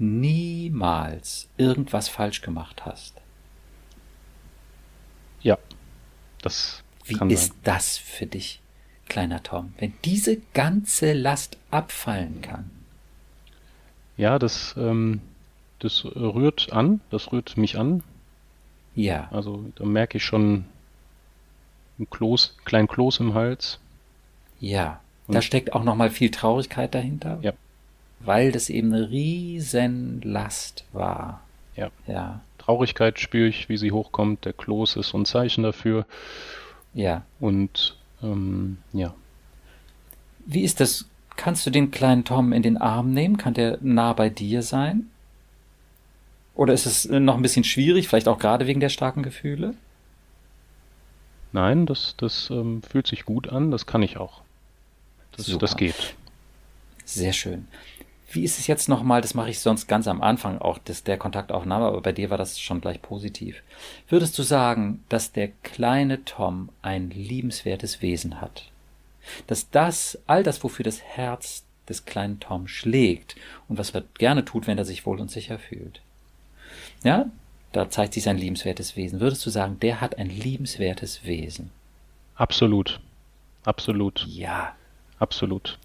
niemals irgendwas falsch gemacht hast. Ja, das. Wie ist sein. das für dich, kleiner Tom, wenn diese ganze Last abfallen kann? Ja, das, ähm, das rührt an, das rührt mich an. Ja. Also da merke ich schon ein Kloß, kleinen Kloß im Hals. Ja, Und da steckt auch noch mal viel Traurigkeit dahinter. Ja. Weil das eben eine riesen Last war. Ja. Ja. Traurigkeit spüre ich, wie sie hochkommt. Der Kloß ist so ein Zeichen dafür. Ja. Und ähm, ja. Wie ist das? Kannst du den kleinen Tom in den Arm nehmen? Kann der nah bei dir sein? Oder ist es noch ein bisschen schwierig, vielleicht auch gerade wegen der starken Gefühle? Nein, das, das ähm, fühlt sich gut an, das kann ich auch. Das, das geht. Sehr schön. Wie ist es jetzt nochmal, das mache ich sonst ganz am Anfang auch, das, der Kontaktaufnahme, aber bei dir war das schon gleich positiv. Würdest du sagen, dass der kleine Tom ein liebenswertes Wesen hat? Dass das, all das, wofür das Herz des kleinen Tom schlägt und was er gerne tut, wenn er sich wohl und sicher fühlt. Ja, da zeigt sich sein liebenswertes Wesen. Würdest du sagen, der hat ein liebenswertes Wesen? Absolut. Absolut. Ja. Absolut.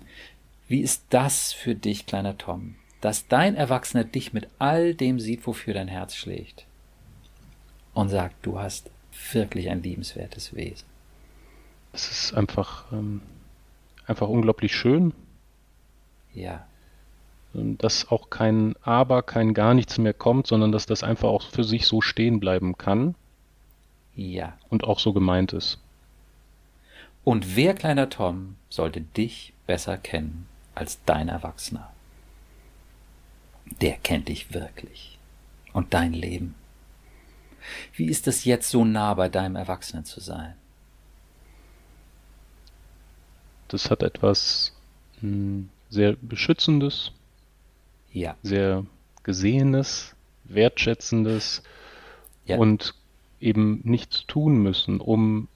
Wie ist das für dich, kleiner Tom, dass dein Erwachsener dich mit all dem sieht, wofür dein Herz schlägt und sagt, du hast wirklich ein liebenswertes Wesen? Es ist einfach, ähm, einfach unglaublich schön. Ja dass auch kein Aber, kein gar nichts mehr kommt, sondern dass das einfach auch für sich so stehen bleiben kann. Ja. Und auch so gemeint ist. Und wer, kleiner Tom, sollte dich besser kennen als dein Erwachsener? Der kennt dich wirklich und dein Leben. Wie ist es jetzt so nah bei deinem Erwachsenen zu sein? Das hat etwas mh, hm, sehr Beschützendes, ja. sehr Gesehenes, Wertschätzendes ja. und eben nichts tun müssen, um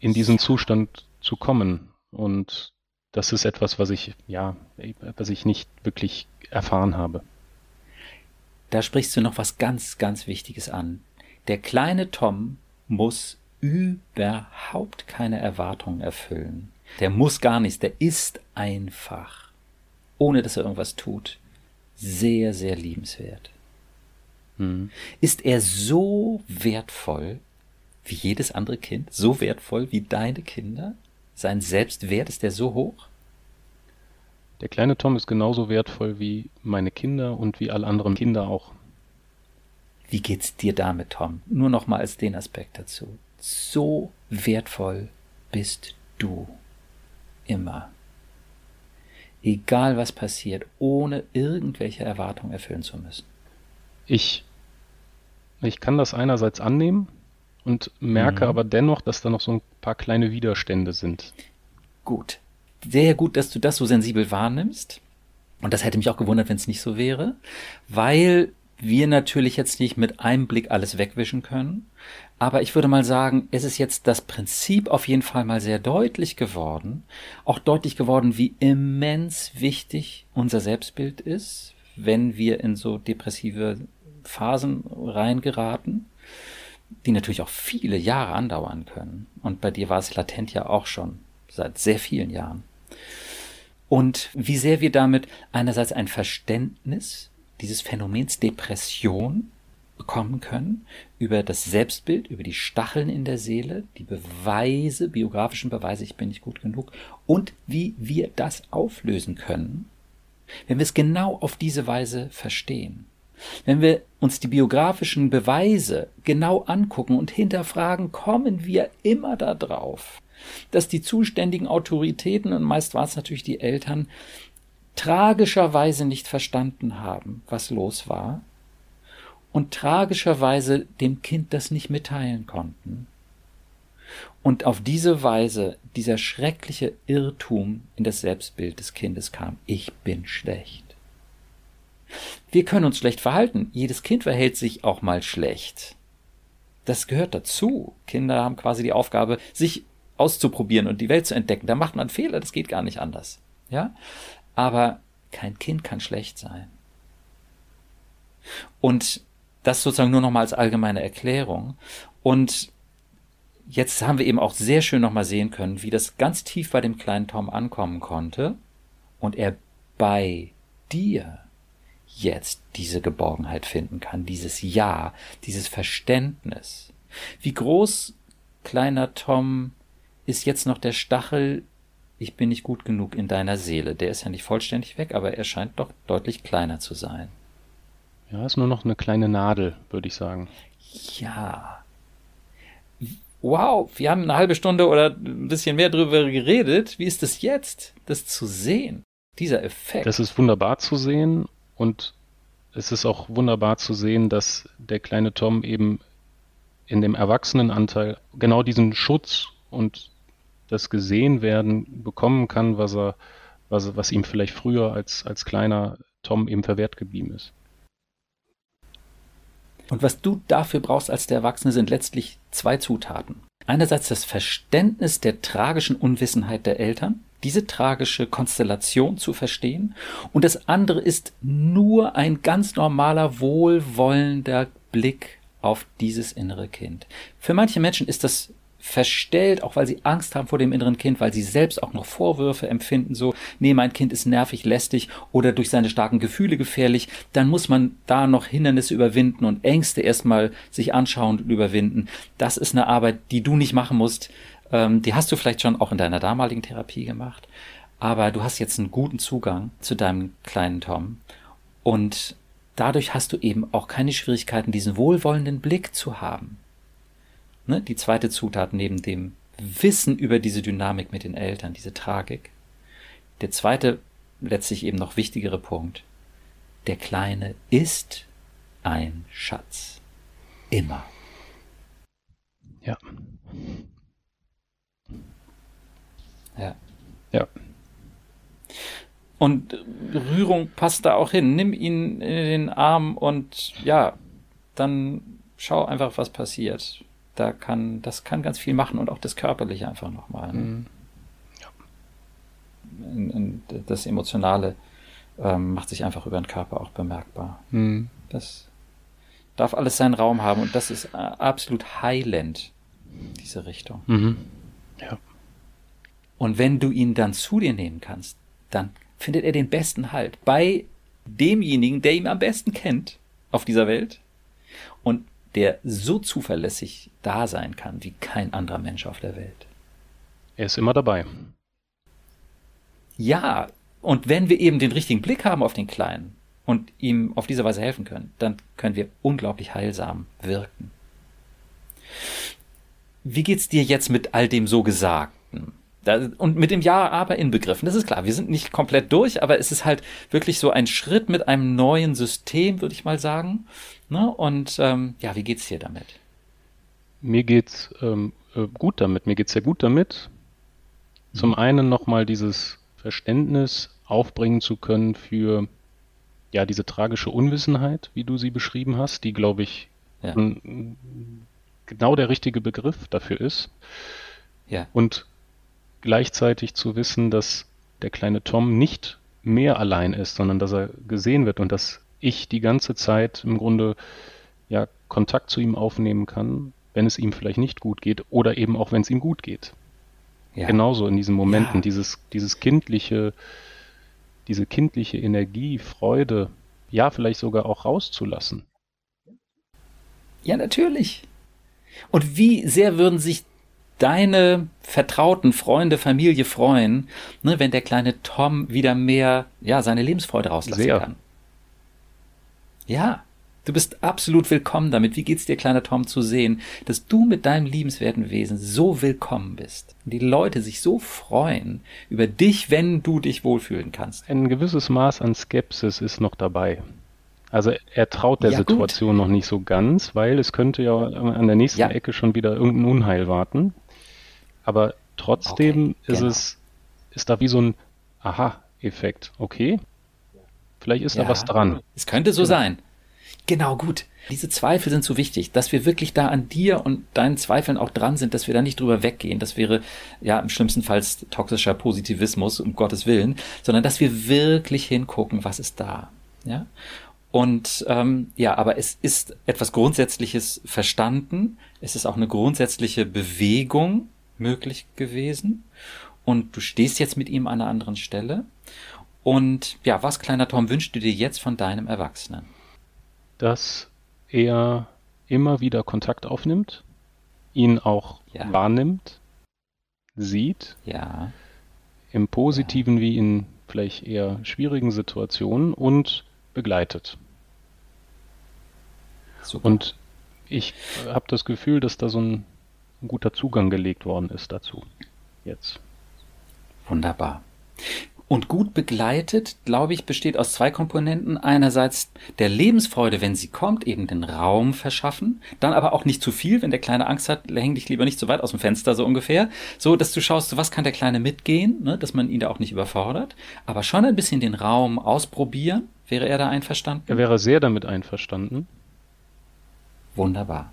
in diesen Zustand zu kommen. Und das ist etwas, was ich, ja, was ich nicht wirklich erfahren habe. Da sprichst du noch was ganz, ganz Wichtiges an. Der kleine Tom muss überhaupt keine Erwartungen erfüllen. Der muss gar nichts, der ist einfach, ohne dass er irgendwas tut sehr, sehr liebenswert. Mhm. Ist er so wertvoll wie jedes andere Kind? So wertvoll wie deine Kinder? Sein Selbstwert ist er so hoch? Der kleine Tom ist genauso wertvoll wie meine Kinder und wie alle anderen Kinder auch. Wie geht's dir damit, Tom? Nur noch mal als den Aspekt dazu. So wertvoll bist du. Immer egal was passiert, ohne irgendwelche Erwartungen erfüllen zu müssen? Ich, ich kann das einerseits annehmen und merke mhm. aber dennoch, dass da noch so ein paar kleine Widerstände sind. Gut. Sehr gut, dass du das so sensibel wahrnimmst. Und das hätte mich auch gewundert, wenn es nicht so wäre, weil wir natürlich jetzt nicht mit einem Blick alles wegwischen können. Aber ich würde mal sagen, es ist jetzt das Prinzip auf jeden Fall mal sehr deutlich geworden. Auch deutlich geworden, wie immens wichtig unser Selbstbild ist, wenn wir in so depressive Phasen reingeraten, die natürlich auch viele Jahre andauern können. Und bei dir war es latent ja auch schon seit sehr vielen Jahren. Und wie sehr wir damit einerseits ein Verständnis dieses Phänomens Depression bekommen können, über das Selbstbild, über die Stacheln in der Seele, die Beweise, biografischen Beweise, ich bin nicht gut genug, und wie wir das auflösen können, wenn wir es genau auf diese Weise verstehen. Wenn wir uns die biografischen Beweise genau angucken und hinterfragen, kommen wir immer darauf, dass die zuständigen Autoritäten, und meist war es natürlich die Eltern, tragischerweise nicht verstanden haben, was los war, und tragischerweise dem Kind das nicht mitteilen konnten. Und auf diese Weise dieser schreckliche Irrtum in das Selbstbild des Kindes kam. Ich bin schlecht. Wir können uns schlecht verhalten. Jedes Kind verhält sich auch mal schlecht. Das gehört dazu. Kinder haben quasi die Aufgabe, sich auszuprobieren und die Welt zu entdecken. Da macht man Fehler, das geht gar nicht anders. Ja? Aber kein Kind kann schlecht sein. Und das sozusagen nur nochmal als allgemeine Erklärung. Und jetzt haben wir eben auch sehr schön nochmal sehen können, wie das ganz tief bei dem kleinen Tom ankommen konnte und er bei dir jetzt diese Geborgenheit finden kann, dieses Ja, dieses Verständnis. Wie groß, kleiner Tom, ist jetzt noch der Stachel, ich bin nicht gut genug in deiner Seele. Der ist ja nicht vollständig weg, aber er scheint doch deutlich kleiner zu sein. Ja, ist nur noch eine kleine Nadel, würde ich sagen. Ja. Wow, wir haben eine halbe Stunde oder ein bisschen mehr drüber geredet. Wie ist es jetzt, das zu sehen? Dieser Effekt. Das ist wunderbar zu sehen und es ist auch wunderbar zu sehen, dass der kleine Tom eben in dem Erwachsenenanteil genau diesen Schutz und das Gesehenwerden bekommen kann, was er, was, was ihm vielleicht früher als, als kleiner Tom eben verwehrt geblieben ist. Und was du dafür brauchst als der Erwachsene sind letztlich zwei Zutaten. Einerseits das Verständnis der tragischen Unwissenheit der Eltern, diese tragische Konstellation zu verstehen, und das andere ist nur ein ganz normaler, wohlwollender Blick auf dieses innere Kind. Für manche Menschen ist das verstellt, auch weil sie Angst haben vor dem inneren Kind, weil sie selbst auch noch Vorwürfe empfinden, so, nee, mein Kind ist nervig, lästig oder durch seine starken Gefühle gefährlich, dann muss man da noch Hindernisse überwinden und Ängste erstmal sich anschauen und überwinden. Das ist eine Arbeit, die du nicht machen musst. Ähm, die hast du vielleicht schon auch in deiner damaligen Therapie gemacht. Aber du hast jetzt einen guten Zugang zu deinem kleinen Tom. Und dadurch hast du eben auch keine Schwierigkeiten, diesen wohlwollenden Blick zu haben ne, die zweite Zutat neben dem Wissen über diese Dynamik mit den Eltern, diese Tragik. Der zweite, letztlich eben noch wichtigere Punkt. Der Kleine ist ein Schatz. Immer. Ja. Ja. Ja. Und Rührung passt da auch hin. Nimm ihn in den Arm und ja, dann schau einfach, was passiert da kann, das kann ganz viel machen und auch das Körperliche einfach nochmal. Ne? Mhm. Ja. das Emotionale ähm, macht sich einfach über den Körper auch bemerkbar. Mhm. Das darf alles seinen Raum haben und das ist äh, absolut heilend, diese Richtung. Mhm. Ja. Und wenn du ihn dann zu dir nehmen kannst, dann findet er den besten Halt bei demjenigen, der ihn am besten kennt auf dieser Welt. Und der so zuverlässig da sein kann wie kein anderer Mensch auf der Welt. Er ist immer dabei. Ja, und wenn wir eben den richtigen Blick haben auf den Kleinen und ihm auf diese Weise helfen können, dann können wir unglaublich heilsam wirken. Wie geht's dir jetzt mit all dem so Gesagten? und mit dem Ja, aber inbegriffen. Das ist klar. Wir sind nicht komplett durch, aber es ist halt wirklich so ein Schritt mit einem neuen System, würde ich mal sagen. Ne? Und ähm, ja, wie geht's dir damit? Mir geht's ähm, äh, gut damit. Mir geht's sehr gut damit. Zum mhm. einen nochmal dieses Verständnis aufbringen zu können für ja diese tragische Unwissenheit, wie du sie beschrieben hast, die glaube ich ja. genau der richtige Begriff dafür ist. Ja. Und gleichzeitig zu wissen, dass der kleine Tom nicht mehr allein ist, sondern dass er gesehen wird und dass ich die ganze Zeit im Grunde ja Kontakt zu ihm aufnehmen kann, wenn es ihm vielleicht nicht gut geht oder eben auch wenn es ihm gut geht. Ja. Genauso in diesen Momenten, ja. dieses, dieses kindliche, diese kindliche Energie, Freude, ja, vielleicht sogar auch rauszulassen. Ja, natürlich. Und wie sehr würden sich deine Vertrauten, Freunde, Familie freuen, ne, wenn der kleine Tom wieder mehr, ja, seine Lebensfreude rauslassen Sehr. kann. Ja, Du bist absolut willkommen damit. Wie geht's dir, kleiner Tom, zu sehen, dass du mit deinem liebenswerten Wesen so willkommen bist? Und die Leute sich so freuen über dich, wenn du dich wohlfühlen kannst. Ein gewisses Maß an Skepsis ist noch dabei. Also er traut der ja, Situation gut. noch nicht so ganz, weil es könnte ja an der nächsten ja. Ecke schon wieder irgendein Unheil warten. Aber trotzdem okay, ist genau. es, ist da wie so ein Aha-Effekt. Okay, vielleicht ist ja, da was dran. Es könnte so genau. sein. Genau, gut. Diese Zweifel sind so wichtig, dass wir wirklich da an dir und deinen Zweifeln auch dran sind, dass wir da nicht drüber weggehen. Das wäre ja im schlimmsten Fall toxischer Positivismus, um Gottes Willen, sondern dass wir wirklich hingucken, was ist da. Ja. Und ähm, ja, aber es ist etwas Grundsätzliches verstanden. Es ist auch eine grundsätzliche Bewegung möglich gewesen. Und du stehst jetzt mit ihm an einer anderen Stelle. Und ja, was, kleiner Tom, wünschst du dir jetzt von deinem Erwachsenen? dass er immer wieder Kontakt aufnimmt, ihn auch ja. wahrnimmt, sieht, ja. im positiven ja. wie in vielleicht eher schwierigen Situationen und begleitet. Super. Und ich habe das Gefühl, dass da so ein, ein guter Zugang gelegt worden ist dazu. Jetzt. Wunderbar. Und gut begleitet, glaube ich, besteht aus zwei Komponenten. Einerseits der Lebensfreude, wenn sie kommt, eben den Raum verschaffen. Dann aber auch nicht zu viel. Wenn der Kleine Angst hat, häng dich lieber nicht zu weit aus dem Fenster, so ungefähr. So, dass du schaust, was kann der Kleine mitgehen, ne? dass man ihn da auch nicht überfordert. Aber schon ein bisschen den Raum ausprobieren. Wäre er da einverstanden? Er wäre sehr damit einverstanden. Wunderbar.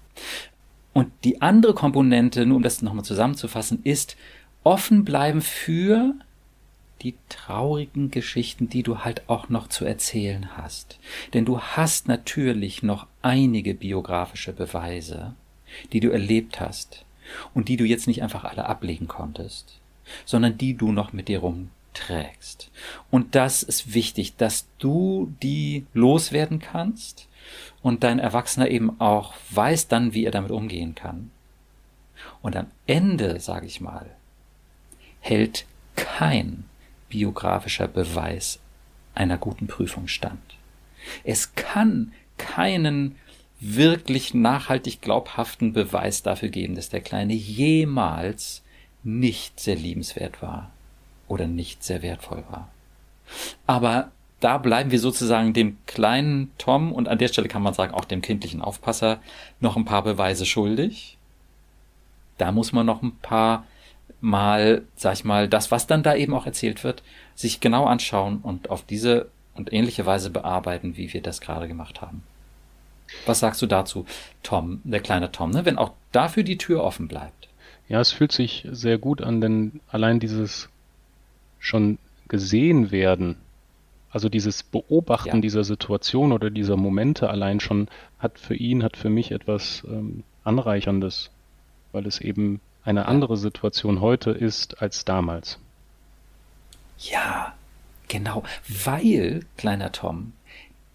Und die andere Komponente, nur um das nochmal zusammenzufassen, ist offen bleiben für die traurigen Geschichten, die du halt auch noch zu erzählen hast. Denn du hast natürlich noch einige biografische Beweise, die du erlebt hast und die du jetzt nicht einfach alle ablegen konntest, sondern die du noch mit dir rumträgst. Und das ist wichtig, dass du die loswerden kannst und dein Erwachsener eben auch weiß dann, wie er damit umgehen kann. Und am Ende, sage ich mal, hält kein biografischer Beweis einer guten Prüfung stand. Es kann keinen wirklich nachhaltig glaubhaften Beweis dafür geben, dass der Kleine jemals nicht sehr liebenswert war oder nicht sehr wertvoll war. Aber da bleiben wir sozusagen dem kleinen Tom und an der Stelle kann man sagen auch dem kindlichen Aufpasser noch ein paar Beweise schuldig. Da muss man noch ein paar mal, sag ich mal, das, was dann da eben auch erzählt wird, sich genau anschauen und auf diese und ähnliche Weise bearbeiten, wie wir das gerade gemacht haben. Was sagst du dazu, Tom, der kleine Tom, ne? wenn auch dafür die Tür offen bleibt? Ja, es fühlt sich sehr gut an, denn allein dieses schon gesehen werden, also dieses Beobachten ja. dieser Situation oder dieser Momente allein schon hat für ihn, hat für mich etwas ähm, Anreicherndes, weil es eben eine andere Situation heute ist als damals. Ja, genau, weil, kleiner Tom,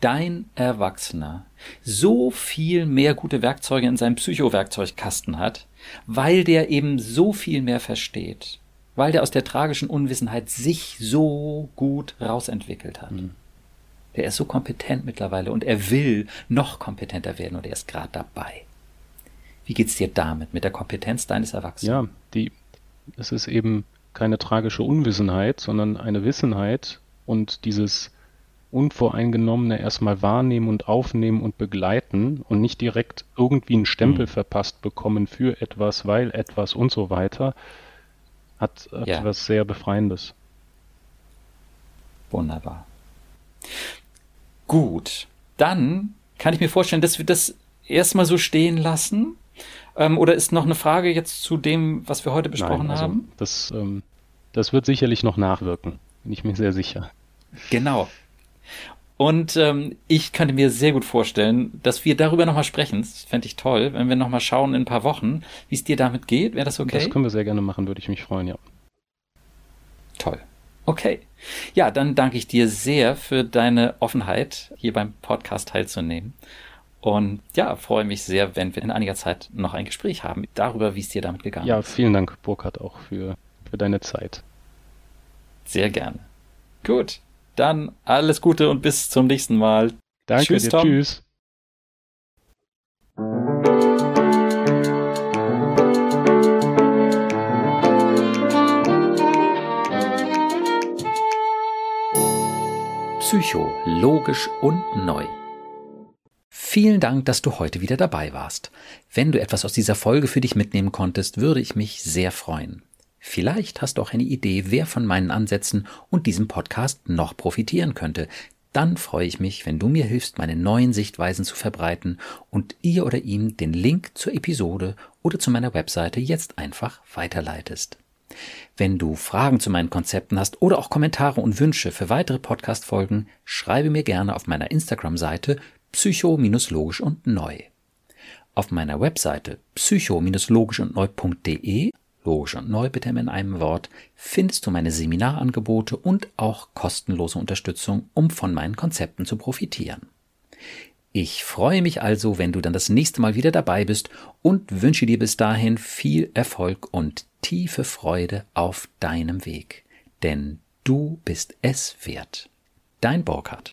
dein Erwachsener so viel mehr gute Werkzeuge in seinem Psychowerkzeugkasten hat, weil der eben so viel mehr versteht, weil der aus der tragischen Unwissenheit sich so gut rausentwickelt hat. Mhm. Der ist so kompetent mittlerweile und er will noch kompetenter werden und er ist gerade dabei. Wie geht's dir damit, mit der Kompetenz deines Erwachsenen? Ja, die, es ist eben keine tragische Unwissenheit, sondern eine Wissenheit und dieses Unvoreingenommene erstmal wahrnehmen und aufnehmen und begleiten und nicht direkt irgendwie einen Stempel mhm. verpasst bekommen für etwas, weil etwas und so weiter, hat ja. etwas sehr Befreiendes. Wunderbar. Gut, dann kann ich mir vorstellen, dass wir das erstmal so stehen lassen ähm, oder ist noch eine Frage jetzt zu dem, was wir heute besprochen Nein, also haben? Das, ähm, das wird sicherlich noch nachwirken, bin ich mir sehr sicher. Genau. Und ähm, ich könnte mir sehr gut vorstellen, dass wir darüber nochmal sprechen. Das fände ich toll, wenn wir nochmal schauen in ein paar Wochen, wie es dir damit geht. Wäre das okay? Das können wir sehr gerne machen, würde ich mich freuen, ja. Toll. Okay. Ja, dann danke ich dir sehr für deine Offenheit, hier beim Podcast teilzunehmen. Und ja, freue mich sehr, wenn wir in einiger Zeit noch ein Gespräch haben darüber, wie es dir damit gegangen ist. Ja, vielen Dank, Burkhard, auch für, für deine Zeit. Sehr gerne. Gut, dann alles Gute und bis zum nächsten Mal. Danke tschüss, dir, Tom. tschüss. Psycho, logisch und neu. Vielen Dank, dass du heute wieder dabei warst. Wenn du etwas aus dieser Folge für dich mitnehmen konntest, würde ich mich sehr freuen. Vielleicht hast du auch eine Idee, wer von meinen Ansätzen und diesem Podcast noch profitieren könnte. Dann freue ich mich, wenn du mir hilfst, meine neuen Sichtweisen zu verbreiten und ihr oder ihm den Link zur Episode oder zu meiner Webseite jetzt einfach weiterleitest. Wenn du Fragen zu meinen Konzepten hast oder auch Kommentare und Wünsche für weitere Podcast-Folgen, schreibe mir gerne auf meiner Instagram-Seite psycho-logisch und neu. Auf meiner Webseite psycho-logisch und neu.de logisch und neu bitte in einem Wort, findest du meine Seminarangebote und auch kostenlose Unterstützung, um von meinen Konzepten zu profitieren. Ich freue mich also, wenn du dann das nächste Mal wieder dabei bist und wünsche dir bis dahin viel Erfolg und tiefe Freude auf deinem Weg. Denn du bist es wert. Dein Burkhardt.